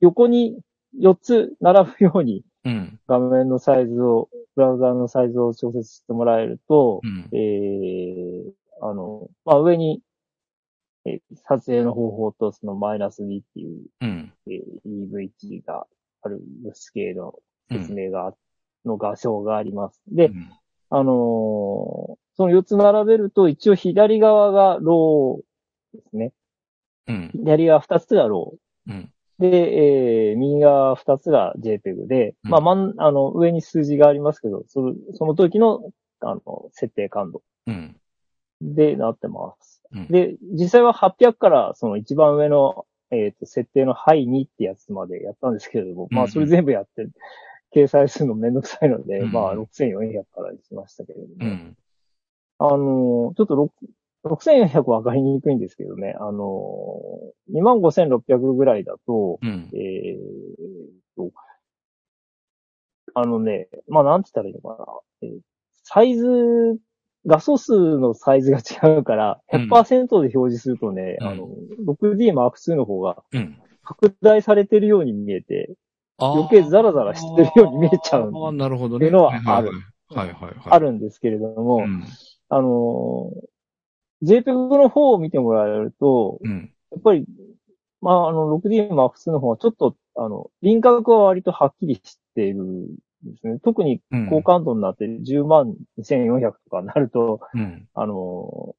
横に4つ並ぶようにうん。画面のサイズを、ブラウザーのサイズを調節してもらえると、うん。えー、あの、まあ、上に、えー撮影の方法とそのマイナス2っていう、うん。えー EV 値がある物質系の説明が、の画像があります。で、あのーその4つ並べると、一応左側がローですね。うん。左側2つがロうん。ー。で、えー、右側2つが JPEG で、うんまあ、真ん、あの、上に数字がありますけど、その、その時の、あの、設定感度うん。でなってます。うんで、実際は800からその一番上の、えっ、と、設定のハイ2ってやつまでやったんですけれども、まあ、うんそれ全部やって、掲載するのめんどくさいので、うんまあ、6400からにしましたけれども、うん。あの、ちょっとろ6400わかりにくいんですけどね、あの、25600ぐらいだと、うん。えーと、あのね、まあなんて言ったらいいのかな。えーサイズ、画素数のサイズが違うから、うん100%で表示するとね、うんあの、6D Mark II の方がうん。拡大されてるように見えて、あー余計ザラザラしてるように見えちゃうああ、なるほどね。っていうのはあるはいはいはい。あるんですけれども、うん。あの、JPEG の方を見てもらえると、うん。やっぱり、まあ、あの、6D Mark II の方はちょっと、あの、輪郭は割とはっきりしているんですね。特にうん。高感度になって10万2400とかになると、うん。あの、こ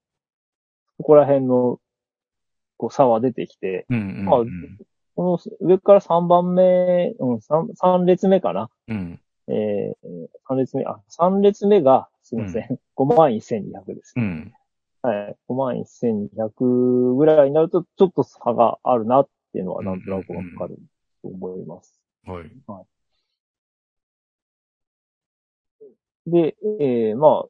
こら辺の、こう、差は出てきて、うん。まあこの上から3番目、うん、3, 3列目かな。うん。えー、3列目、あ、3列目が、すいません、5万1200です。うん。はい。5万1200ぐらいになると、ちょっと差があるなっていうのはなんとなくわかると思います。はい。で、えー、まあ、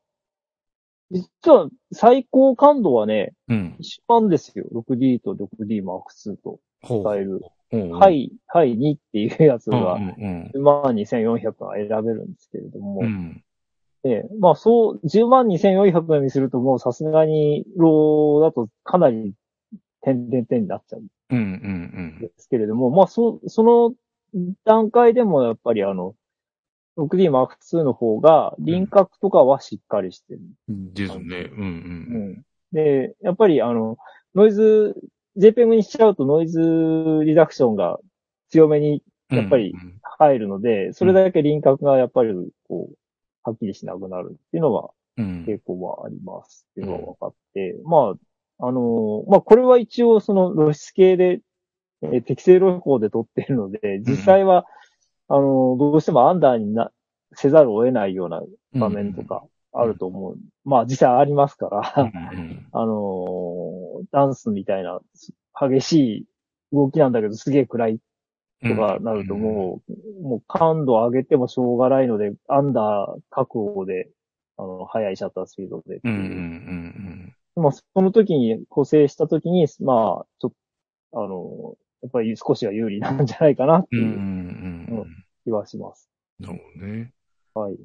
実は最高感度はね、うん。一緒なんですよ。6D と 6D Mark II とほう。使える。うん。。はいい、はい2っていうやつうんが、うん10万2400が選べるんですけれども、うん。うん。ええまあそう、10万2400にするともうさすがにローだとかなり点々点になっちゃうんうんうんですけれども、まあそ、その段階でもやっぱりあの、6D Mark II の方が輪郭とかはしっかりしてる。うん。ですね。うんうんで、やっぱりあの、ノイズ、JPEG にしちゃうとノイズリダクションが強めにうん。やっぱり入るので、それだけ輪郭がやっぱりこう、はっきりしなくなるっていうのがうん。傾向はありますっていうのが分かって、まあ、あのーまあこれは一応その露出系で、えー適正露光で撮っているので、実際は、あのーどうしてもアンダーにな、せざるを得ないような場面とかあると思う。まあ実際ありますから、うん。うん。あのーダンスみたいな激しい動きなんだけどすげえ暗いとかなるともう、もう感度上げてもしょうがないので、アンダー確保で、あの、速いシャッタースピードでうん。うん。ういう。ん。まあ、その時に補正した時に、まあ、ちょっと、あの、やっぱり少しは有利なんじゃないかなってうん。うん。う。いうん気はします。なるほどね。はい。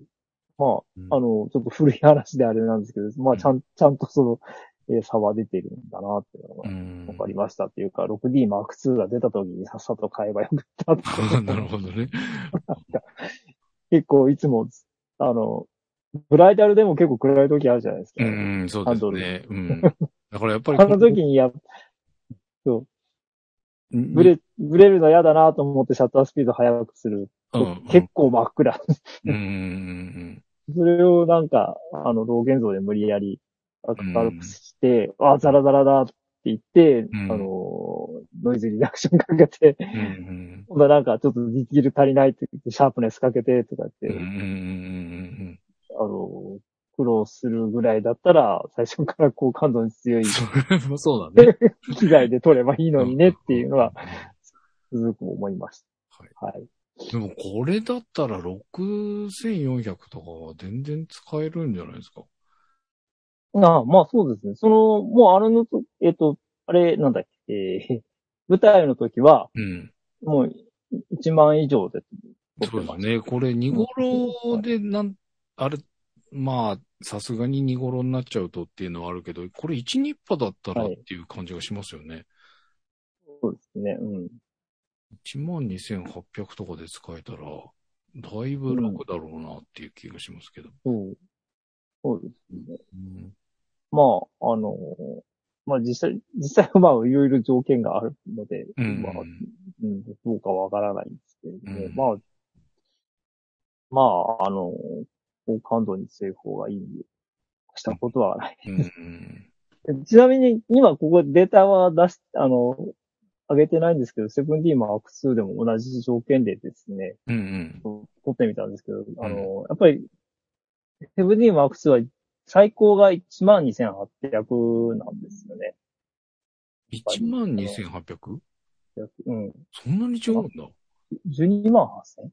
まうんあ、あの、ちょっと古い話であれなんですけど、まあ、ちゃん、ちゃんとその、えー差は出てるんだなっていうのがうん。分かりましたっていうか、6D Mark II が出た時にさっさと買えばよかったってあ なるほどね。結構いつも、あの、ブライダルでも結構暗い時あるじゃないですか。うん、そうですね。うん。だからやっぱり、あの時にや、そう、うんブレ、ブレるの嫌だなと思ってシャッタースピード速くすると、うんうん結構真っ暗。うんそれをなんか、あの、老現像で無理やり明るくして、あ、ザラザラだって言って、うんあの、ノイズリダクションかけて、うん。うんほんなんかちょっとディティール足りないって言って、シャープネスかけてとか言って、うんうんうんうんあの、苦労するぐらいだったら、最初から高感度に強い それもそうだね。機材で撮ればいいのにねっていうのは、すごく思いましはい。た。はい。でもこれだったら6400とかは全然使えるんじゃないですか？ああまあそうですね。その、もうあれのと、えっ、と、あれ、なんだっけ、えー 舞台の時は、うん。もう1万以上で撮ってます。そうですね。これ、二頃でなん、あれ、まあ、さすがに二頃になっちゃうとっていうのはあるけど、これ1ニッパだったらはいっていう感じがしますよね。そうですね。うん。12,800とかで使えたら、だいぶ楽だろうなっていう気がしますけど。そう。そうですね。うん。まあ、あの、まあ実際、実際はまあいろいろ条件があるので、うんまあ、うん、どうかわからないんですけれども、うんまあ、まあ、あの、高感度に強い方がいいにしたことはない。うん。でちなみに、今ここデータは出し、あの、上げてないんですけど、7D Mark II でも同じ条件でですね、うんうん。撮ってみたんですけど、あの、やっぱり、7D Mark II は最高が12,800なんですよね。12,800? うん。そんなに違うんだ。12万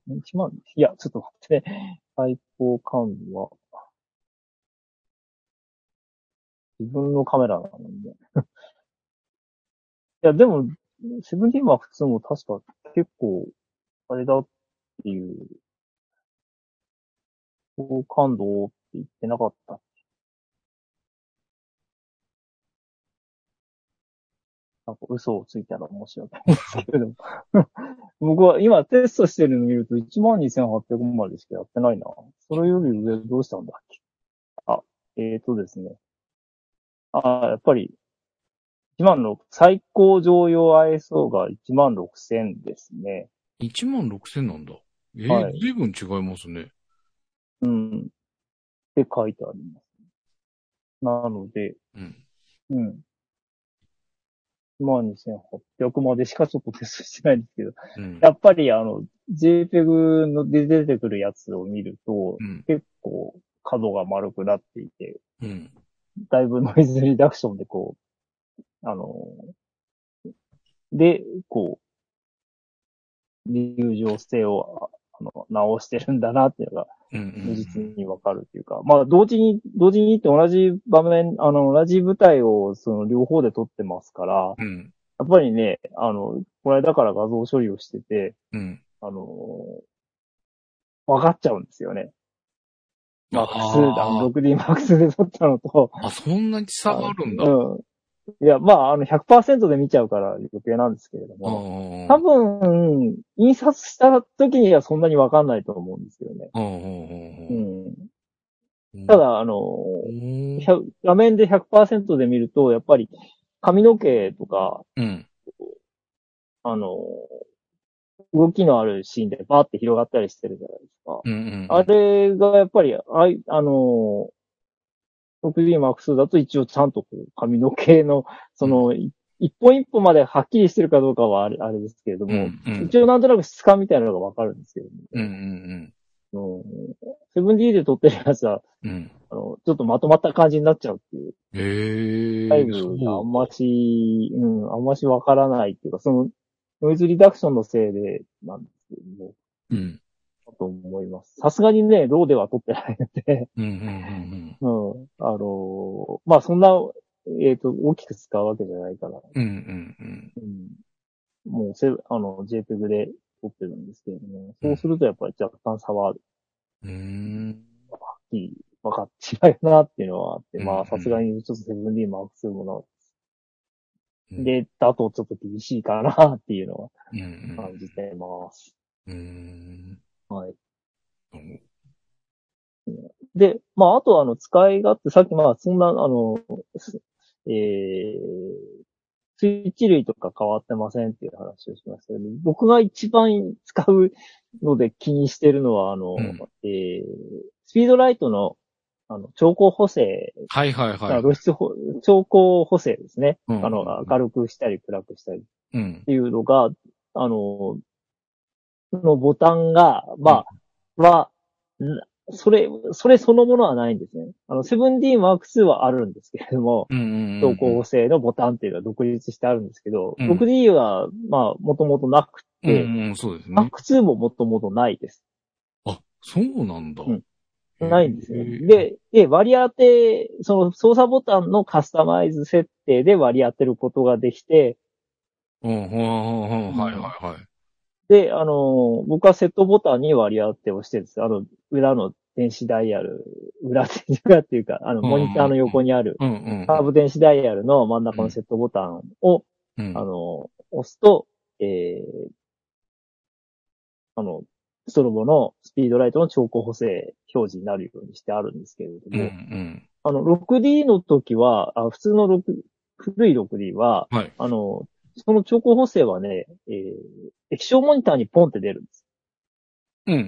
8000? 1万？いや、ちょっと待ってね。最高感度は、自分のカメラなのにね。いや、でも、7D Mark II も確か結構、あれだっていう、高感度って言ってなかった。なんか嘘をついたら申し訳ないですけれども。僕は今テストしてるの見ると12,800までしかやってないな。それより上どうしたんだっけ？あ、えーとですね。あ、やっぱり、1万6、最高常用 ISO が16,000ですね。16,000なんだ。えーはい随分違いますね。うん。って書いてあります。なので、うん。うん。12,800までしかちょっとテストしてないんですけど、うん。やっぱりあの、JPEG ので出てくるやつを見ると、うん。結構角が丸くなっていて、うん。だいぶノイズリダクションでこう、あの、で、こう、入場性を、あの、直してるんだなっていうのが、うん。如実にわかるっていうか、まあ、同時に、同時にって同じ場面、あの、同じ舞台を、その、両方で撮ってますから、うん。やっぱりね、あの、これだから画像処理をしてて、うん。あの、わかっちゃうんですよね。マックス、あーあの 6D マックスで撮ったのと、あ、そんなに差があるんだ。うん。いや、まあ、あの、100%で見ちゃうから余計なんですけれども、あ多分、印刷した時にはそんなにわかんないと思うんですよね。ただ、あの、うん、100画面で100%で見ると、やっぱり髪の毛とか、うん。あの、動きのあるシーンでバーって広がったりしてるじゃないですか。あれがやっぱり、あいあの、6D Mark II だと一応ちゃんとこう髪の毛の、その、い一本一本まではっきりしてるかどうかはあれあれですけれどうも、ん。うん。一応なんとなく質感みたいなのがわかるんですけど、うん。うん。うん、7D で撮ってるやつは、うん。あの、ちょっとまとまった感じになっちゃうっていう、へえ。タイムがあんまし、うん、あんましわからないっていうか、その、ノイズリダクションのせいでなんですけども、うん。だと思います。さすがにね、ローでは撮ってないので、うん。うん。うん。うん。あのーまあ、そんな、えっ、と、大きく使うわけじゃないから、うん。うん。うん。もうせ、あの、JPEG で撮ってるんですけれども、そうするとやっぱり若干差はうーん。はっきり分かって違うなっていうのはあって、うんまあさすがにちょっと 7D マーク2ものうん、で、だとちょっと厳しいかなっていうのはうん感じてます。うん。はい。うんで、まあ、あとはあの、使い勝手、さっきまあ、そんな、あの、すえー、スイッチ類とか変わってませんっていう話をしましたけど、僕が一番使うので気にしてるのは、あの、うんえー、スピードライトの、あの、調光補正、はいはいはい。露出補、調光補正ですね。うんあの、明るくしたり暗くしたりっうん。ていうのが、あの、のボタンが、まあ、は、んそれ、それそのものはないんですね。あの、7D Mark II はあるんですけれども、うんうんうん。走行補正のボタンっていうのは独立してあるんですけど、うん 6D は、まあ、もともとなくうんて、うん、そうですね。Mark II ももともとないです。あ、そうなんだ。うんないんですよ。へー、で、で、割り当て、その操作ボタンのカスタマイズ設定で割り当てることができて、うんはいはいはい。で、あの、僕はセットボタンに割り当てをしてるんです。あの、裏の電子ダイヤル、裏って裏っていうか、あの、うんモニターの横にある。カーブ電子ダイヤルの真ん中のセットボタンを、うんあの、押すと、えー、あの、ストロボのスピードライトの調光補正表示になるようにしてあるんですけれどうんも、うん。あの、6D の時は、あ普通の6、古い 6D は、はい。あの、その調光補正はね、えー、液晶モニターにポンって出るんです。うんうんう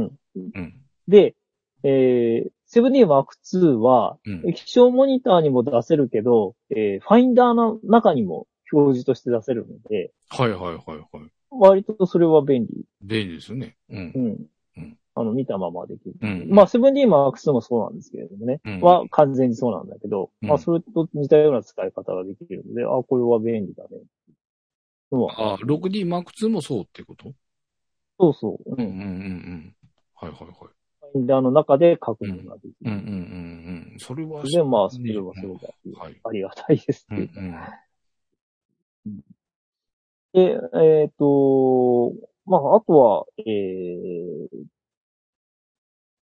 んうん。うん。で、えー、7D Mark II は、うん。液晶モニターにも出せるけど、えー、ファインダーの中にも表示として出せるので、はいはいはいはい。割とそれは便利。便利ですよね。うんう。ん。うんあの、見たままできる。うんまあ、7D Mark II もそうなんですけれどもね。うんは完全にそうなんだけど、うんまあ、それと似たような使い方ができるので、あ、これは便利だね。のはあ、6D Mark II もそうってこと？そうそう。う。うんうんうんん。はいはいはい。ファインダーの中で確認ができる。うんうんうんうん。それは、で、まあ、それはそれだけはい。ありがたいですうんっていうか。うん。で、えっ、と、まあ、あとは、えー、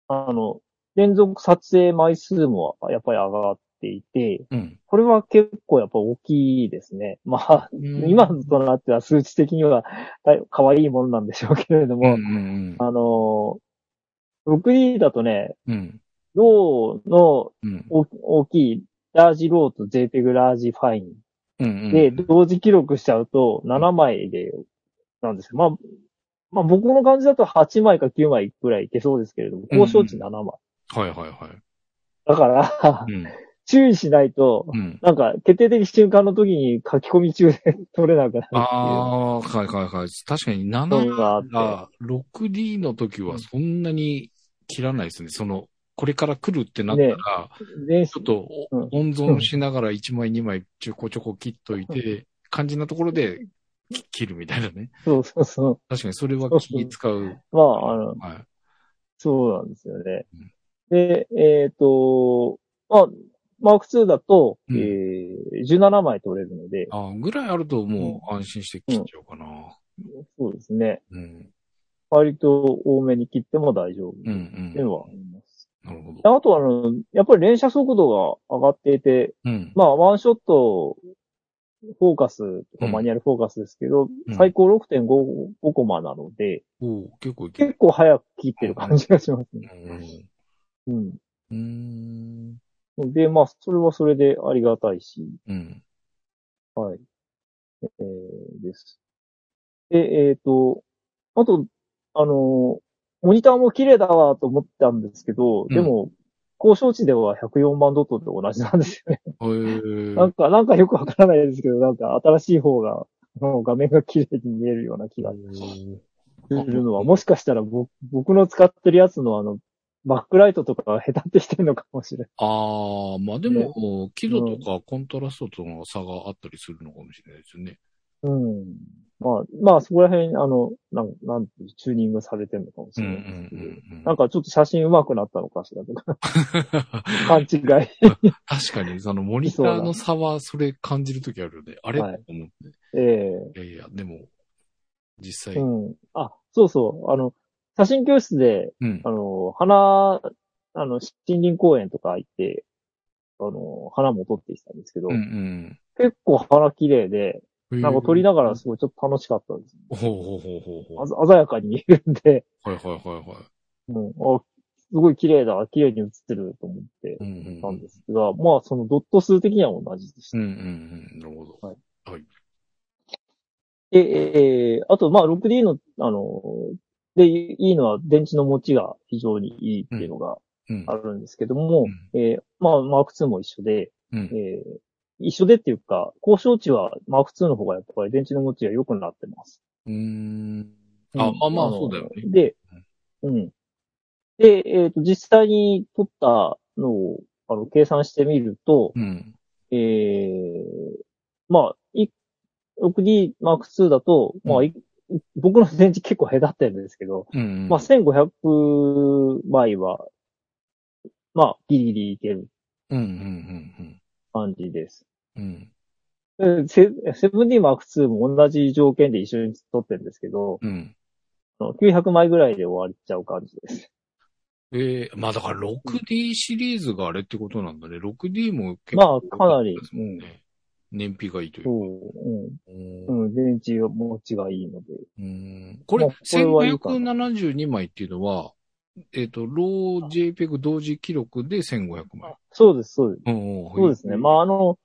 あの、連続撮影枚数もやっぱり上がっていて、うん。これは結構やっぱ大きいですね。まあ、今となっては数値的には大可愛いものなんでしょうけれども、うんうんあの、6D だとね、うん。ローのうん。大大きいラージローと JPEG ラージファインうん。で、同時記録しちゃうと7枚で、なんですよ。まあ、まあ僕の感じだと8枚か9枚くらいいけそうですけれども、交渉値7枚。はいはいはい。だから、うん。注意しないと、うん。なんか決定的瞬間の時に書き込み中で取れなくなるああ、はいはいはい。確かに7のがあって。が 6D の時はそんなに切らないですね。その、これから来るってなったら、ねちょっと温存しながら1枚2枚ちょこちょこ切っといて、肝心なところでき切るみたいなね。そうそうそう。確かにそれは気使う。まあ、あの、はい。そうなんですよねうん。で、えっ、と、まあ、マーク2だと、うんえー、17枚取れるので、あぐらいあるともう安心して切っちゃおうかな。そうですね。うん。割と多めに切っても大丈夫。うんっていうのはあります。なるほど。あとは、あの、やっぱり連射速度が上がっていて、うん。まあ、ワンショット、フォーカスとかうんマニュアルフォーカスですけど、うん最高6.5コマなので、結構。結構早く切ってる感じがしますね。うん。うん。うーん。で、まあ、それはそれでありがたいし、うん。はい。えー、です。で、えっ、と、あと、あの、モニターも綺麗だわと思ったんですけど、でも、交渉値では104万ドットと同じなんですよね。なんか、なんかよくわからないですけど、なんか新しい方が、もう画面が綺麗に見えるような気がするのは、もしかしたら僕僕の使ってるやつのあの、バックライトとかが下手ってしてるのかもしれない。ああ、まあでも、輝度とかコントラストとの差があったりするのかもしれないですよね。うん。まあ、まあ、そこら辺、あの、なん、なんていう、チューニングされてるのかもしうんうれないですけど。んうんなんかちょっと写真上手くなったのかしらとか、勘違い。確かに、そのモニターの差はそれ感じるときあるよね。あれ、はいと思って。ええいやいや、でも、実際。うん。あ、そうそう。あの、写真教室で、うんあ。の、花、あの、森林公園とか行って、あの、花も撮ってきたんですけど、うんうん。結構花綺麗で、なんか撮りながらすごいちょっと楽しかったです。ほうほうほうほうほう。あざ鮮やかに見えるんで、はいはいはいはい。うん、あすごい綺麗だ、綺麗に写ってると思ってうんうんうん。たんですが、まあそのドット数的には同じでした。うんうんうん。なるほど。で、えー、あとまあ 6D の、あの、で、いいのは電池の持ちが非常にいいっていうのがうんあ。るんですけども、えー、まあマーク2も一緒で、うん。えー、一緒でっていうか、交渉値はマーク2の方がやっぱり電池の持ちが良くなってます。うーん。あ、まあまあ、そうだよね。で、うん。で、えっ、と、実際に取ったのを、あの、計算してみると、うん。えー、まあ、い 6D Mark II だと、まあ、い僕の電池結構隔ってるんですけど、うん。まあ、1500枚は、まあ、ギリギリいけるうんうん感じです。うんうん。でセ 7D Mark II も同じ条件で一緒に取ってるんですけど、うん。うん。あの900枚ぐらいで終わっちゃう感じです。ええまあだから 6D シリーズがあれってことなんだね。6D も結ま構あかなり良かったですもんね。燃費がいいというか。そう、うんうん。うん、電池が持ちがいいので。うんこれ、まあこれはいいかな1572枚っていうのは、えっ、と、ロー JPEG 同時記録で1500枚。そうです、そうです。そうですね。まあ、あの、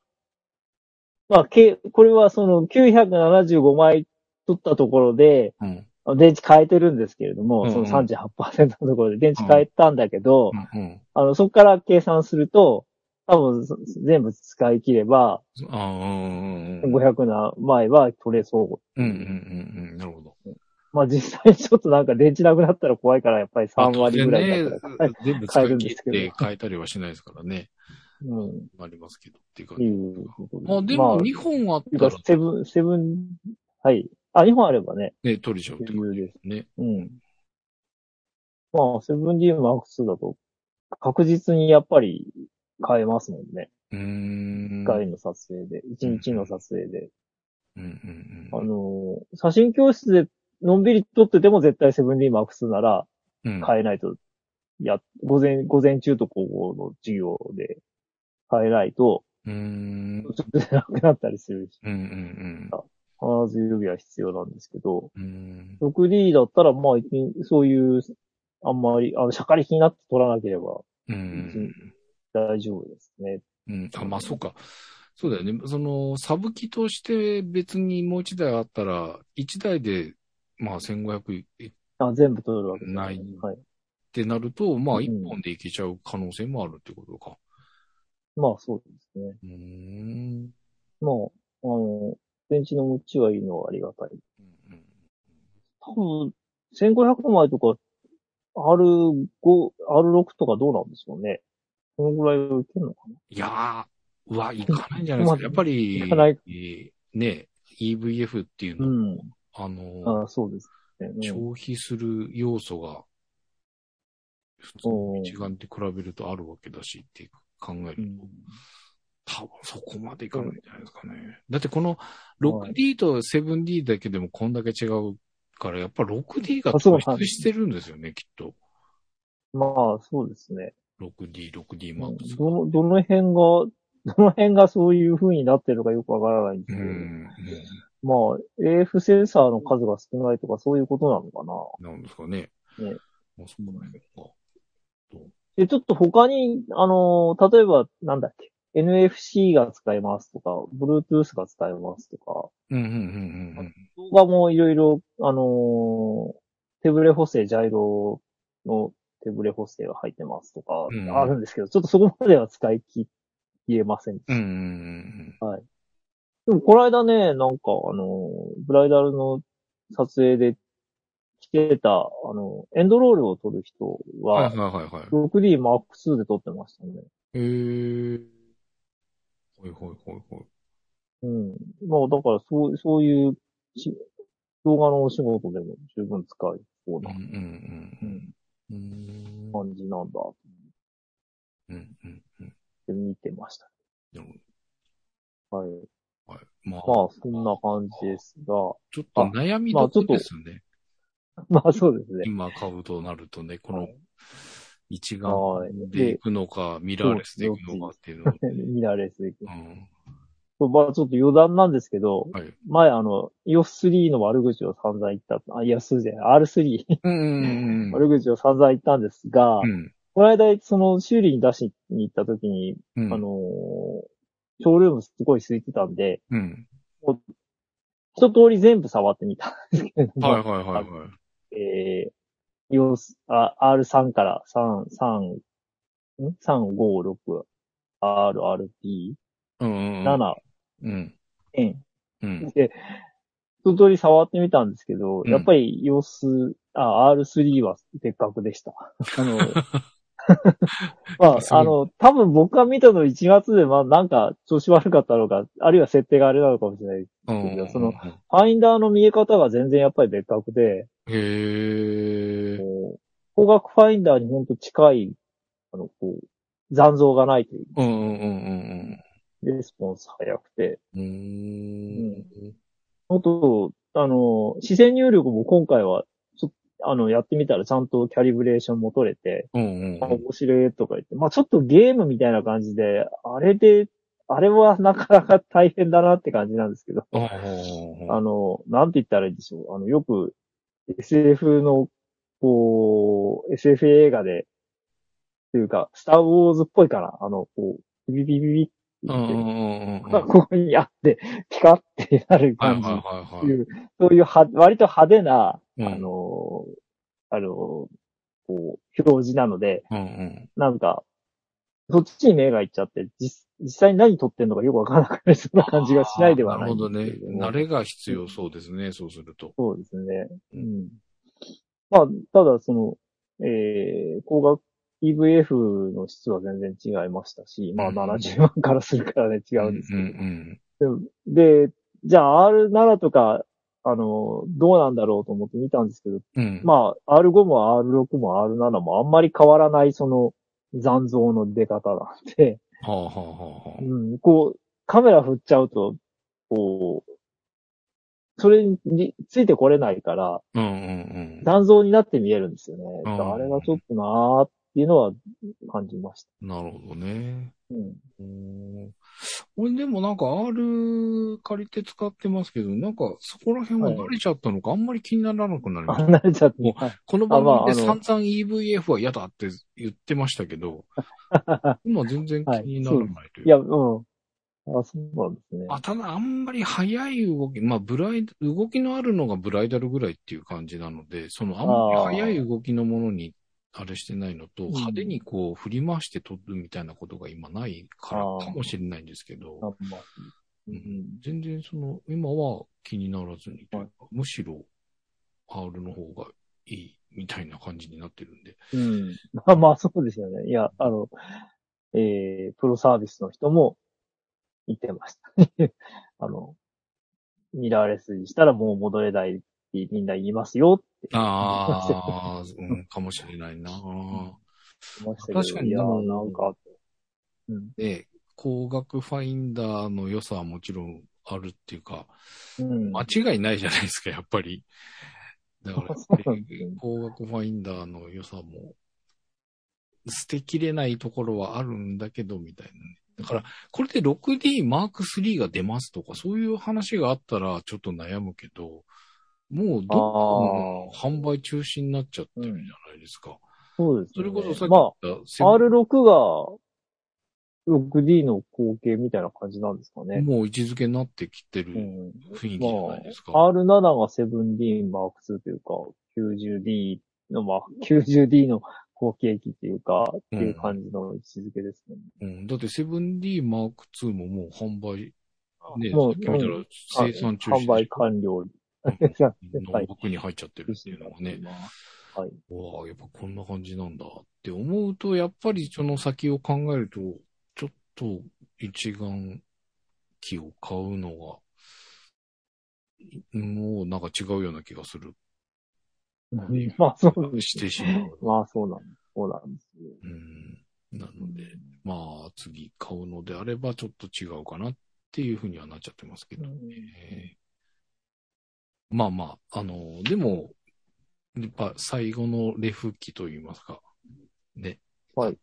まあ、け、これはその975枚取ったところで、うん。電池変えてるんですけれども、うんうんその38%のところで電池変えたんだけど、うんうん。あの、そこから計算すると、多分そ全部使い切れば、ああ、うんうんうん。500な枚は取れそう。うんうんうんうん。なるほど。まあ実際ちょっとなんか電池なくなったら怖いから、やっぱり3割ぐらいだったら、まあ当然ね、全部使い切っ変えるんですけて変えたりはしないですからね。うん。ありますけどっていうかい。うことでまあでまあも2本あった、からセブン、セブン、はい。あ、2本あればね。ね、取れちゃうってこと余裕です。ね。うん。まあ、7D Mark II だと、確実にやっぱり変えますもんね。うーん。一回の撮影で、一日の撮影で。うんうんあのー写真教室でのんびり撮ってても絶対 7D Mark II ならうん。変えないと、や、午前、午前中と午後の授業で変えないと、うーん。ちょっと出なくなったりするし、うんうん必ず指は必要なんですけど、うん。6D だったら、まあ、そういう、あんまり、あの、シャカリキになって撮らなければうん。大丈夫ですね。うん。あ、まあそうか。そうだよね。その、サブ機として別にもう一台あったら、一台で、まあ1500っあ全部撮るわけねないはい。てなると、まあうん一本でいけちゃう可能性もあるってことか。まあ、そうですね。うーん。まあ、あの、電池の持ちはいいのはありがたい。うん多分、1500枚とか、R5、R6 とかどうなんでしょうね。このぐらいはいけるのかいやー、うわ、いかないんじゃないですか。やっぱり、いかないえーね、EVF っていうなの、うん。あの、ああそうですね。うん消費する要素が、普通の一眼で比べるとあるわけだしって考えると、うん多分そこまでいかないんじゃないですかね。だってこの 6D と 7D だけでもこんだけ違うから、やっぱ 6D が突出してるんですよね、きっと。まあ、そうですね。6D、6D マックス。どの、どの辺が、どの辺がそういう風になってるのかよくわからないんですうけど、ん。まあ、AF センサーの数が少ないとかそういうことなのかな。なんですかね。ねまあ、そうなんですか。で、ちょっと他に、あのー例えば、なんだっけ、NFC が使えますとか、Bluetooth が使えますとか、うん、うん、うん、動画もいろいろ、あのー手ブレ補正、ジャイロの手ブレ補正が入ってますとかうん、あるんですけど、ちょっとそこまでは使い切れませんでした。うん。うん、うん、でも、この間ね、なんか、あの、ブライダルの撮影で来てた、あの、エンドロールを撮る人は、はい、はい、はい、はい。6D Mark II で撮ってましたね。へえ。ほいほいほいほい。うん。まあ、だから、そう、そういうし、動画のお仕事でも十分使えそううん、なうん、うん。うん。感じなんだっうん、うん、うん。て見てました。なるほはい。ど。はい。ままあ、まあ、そんな感じですが、ちょっと悩みどころですね。まあそうですね。今買うとなるとね、このはい一はい眼でいくのか、ミラーレスでいくのかっていうのを。ミラーレスでいくうん。まあちょっと余談なんですけど、はい。前あの、EOS3 の悪口を散々言った、あ、いや、すじゃない、R3、うんうんうん。悪口を散々言ったんですが、うん。この間、その修理に出しに行った時に、うん。あのーショールームすごい空いてたんで、うん。一通り全部触ってみたんですけれども、はいはいはいはい。えー、様子、あ、R3 から3、3、ん ?3、5、6、R、RP、うんうんうん。7、うん。N。うん。で、一通り触ってみたんですけど、うんやっぱり様子、あ、R3 は別格でした。あの、まあ、あの、多分僕が見たの1月で、まあなんか調子悪かったのか、あるいは設定があれなのかもしれない。うんうん。そのファインダーの見え方が全然やっぱり別格で、へえ。光学ファインダーにほんと近い、あの、こう、残像がないという、うんうんうんうんレスポンス早くて、うん。うーん。あと、あの、視線入力も今回は、ちょあの、やってみたらちゃんとキャリブレーションも取れて、うんうんあ面白いとか言って、まあちょっとゲームみたいな感じで、あれで、あれはなかなか大変だなって感じなんですけど、うん。あの、なんて言ったらいいんでしょう。あの、よく SF の、こう、SF 映画で、というか、スターウォーズっぽいかな。あの、こう、ビビビビビって言って、うんうんうんうん。がここにあって、ピカってなる感じ。いうそういうは、割と派手な、うんあの、あの、こう、表示なので、うんうん。なんか、そっちに目がいっちゃって、実実際に何撮ってんのかよくわからなくなりそうな感じがしないではないなるほどね慣れが必要そうですね、そうすると。そうですね。うん。まあ、ただその、えー、光学 EVF の質は全然違いましたし、まあうん70万からするからね違ううんですけんど。うんで、じゃあ R7 とか、あの、どうなんだろうと思って見たんですけど、うん。まあ R5 も R6 も R7 もあんまり変わらないその残像の出方なんで、はあはあはあはあ。うん、こう、カメラ振っちゃうと、こう、それについてこれないから、うんうんうん。残像になって見えるんですよね。うんあれがちょっとなーっていうのは感じました。なるほどね。うん。うん俺でもなんか R 借りて使ってますけど、なんかそこら辺は慣れちゃったのか、あんまり気にならなくなりました。離れちゃって。もはいこの番組で散々 EVF は嫌だって言ってましたけど、今全然気にならないといういや、うん。あ、そうなんですね。あ、ただあんまり速い動き、まあブライ、動きのあるのがブライダルぐらいっていう感じなので、そのあんまり速い動きのものにあれしてないのと、ん派手にこう振り回して撮るみたいなことが今ないからかもしれないんですけど、うん全然その、今は気にならずにはいか、むしろ R の方がいいみたいな感じになってるんで。うん。まあまあ、そうですよね。いや、あの、えー、プロサービスの人も言ってました。あの、ミラーレスにしたらもう戻れないってみんな言いますよってああ、うん、かもしれないな。確かにでもなんか、うん。で、光学ファインダーの良さはもちろんあるっていうか、うん。間違いないじゃないですか、やっぱり。だから、光学ファインダーの良さも、捨てきれないところはあるんだけど、みたいなね。だから、これで 6D Mark III が出ますとか、そういう話があったらちょっと悩むけど、もうどんどん販売中止になっちゃってるじゃないですか。そうです、ね。それこそさっきま言った、あ、R6 が 6D の後継みたいな感じなんですかね。もう位置づけになってきてるうん。雰囲気じゃないですか。まあ、R7 が 7D マーク2というか、90D の、まあ、90D の後継機っていうか、っていう感じの位置づけですね。うん、だって 7D Mark II ももう販売、ね、さっき見たら生産中止販売完了。の僕に入っちゃってるっていうのがね、はい。わあ、やっぱこんな感じなんだって思うと、やっぱりその先を考えると、ちょっと一眼機を買うのが、もうなんか違うような気がする。まあ、そうしてしまう。まあ、そうなんです。そうなんですよ。うん。なので、まあ、次買うのであればちょっと違うかなっっていうふうにはなっちゃってますけど、うんえーまあまあ、あの、でも、やっぱ最後のレフ機といいますか、ね。はい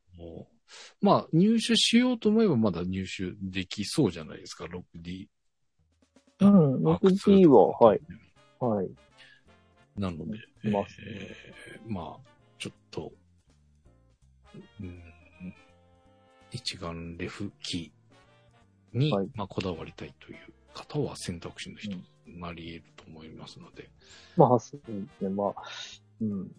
まあ、入手しようと思えばまだ入手できそうじゃないですか、6D。うん、6D は、はい。はい。なので、いますえーまあ、ちょっと、うん、一眼レフ機に、はいまあ、こだわりたいという方は選択肢の一つになり得ると思いますので、まあ、そうですね、まあ、うん。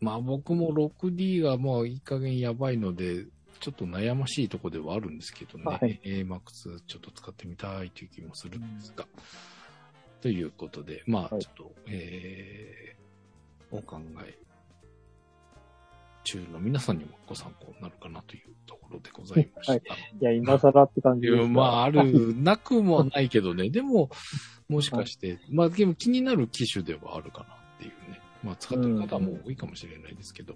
まあ僕も 6D がもういい加減やばいので、ちょっと悩ましいところではあるんですけどね、はい。AMAX ちょっと使ってみたいという気もするんですが、ということで、まあはい。ちょっと、えー、お考え中の皆さんにもご参考になるかなというところでございました。はいいや、今更って感じですがまあ、ある、なくもないけどね。でも、もしかして、まあ、でも気になる機種ではあるかなっていうね。まあ、使ってる方も多いかもしれないですけど。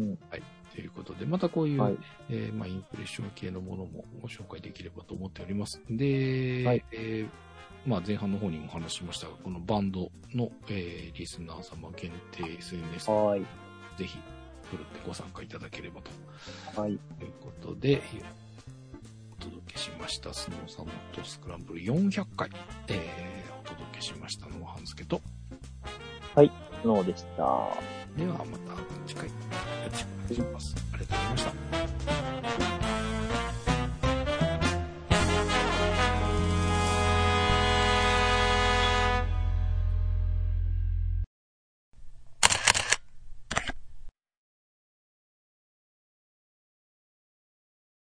うんはい。ということで、またこういう、はい。えーまあ、インプレッション系のものもご紹介できればと思っております。で、はいえーまあ、前半の方にもお話ししましたが、このバンドの、えーリスナー様限定 SNS、はい。ぜひ、ふるってご参加いただければとはい。ということで、お届けしました、スノーサムとスクランブル400回、えー、お届けしましたのは、半助と、のでした。ではまた次回、よろしくお願いします。ありがとうございました。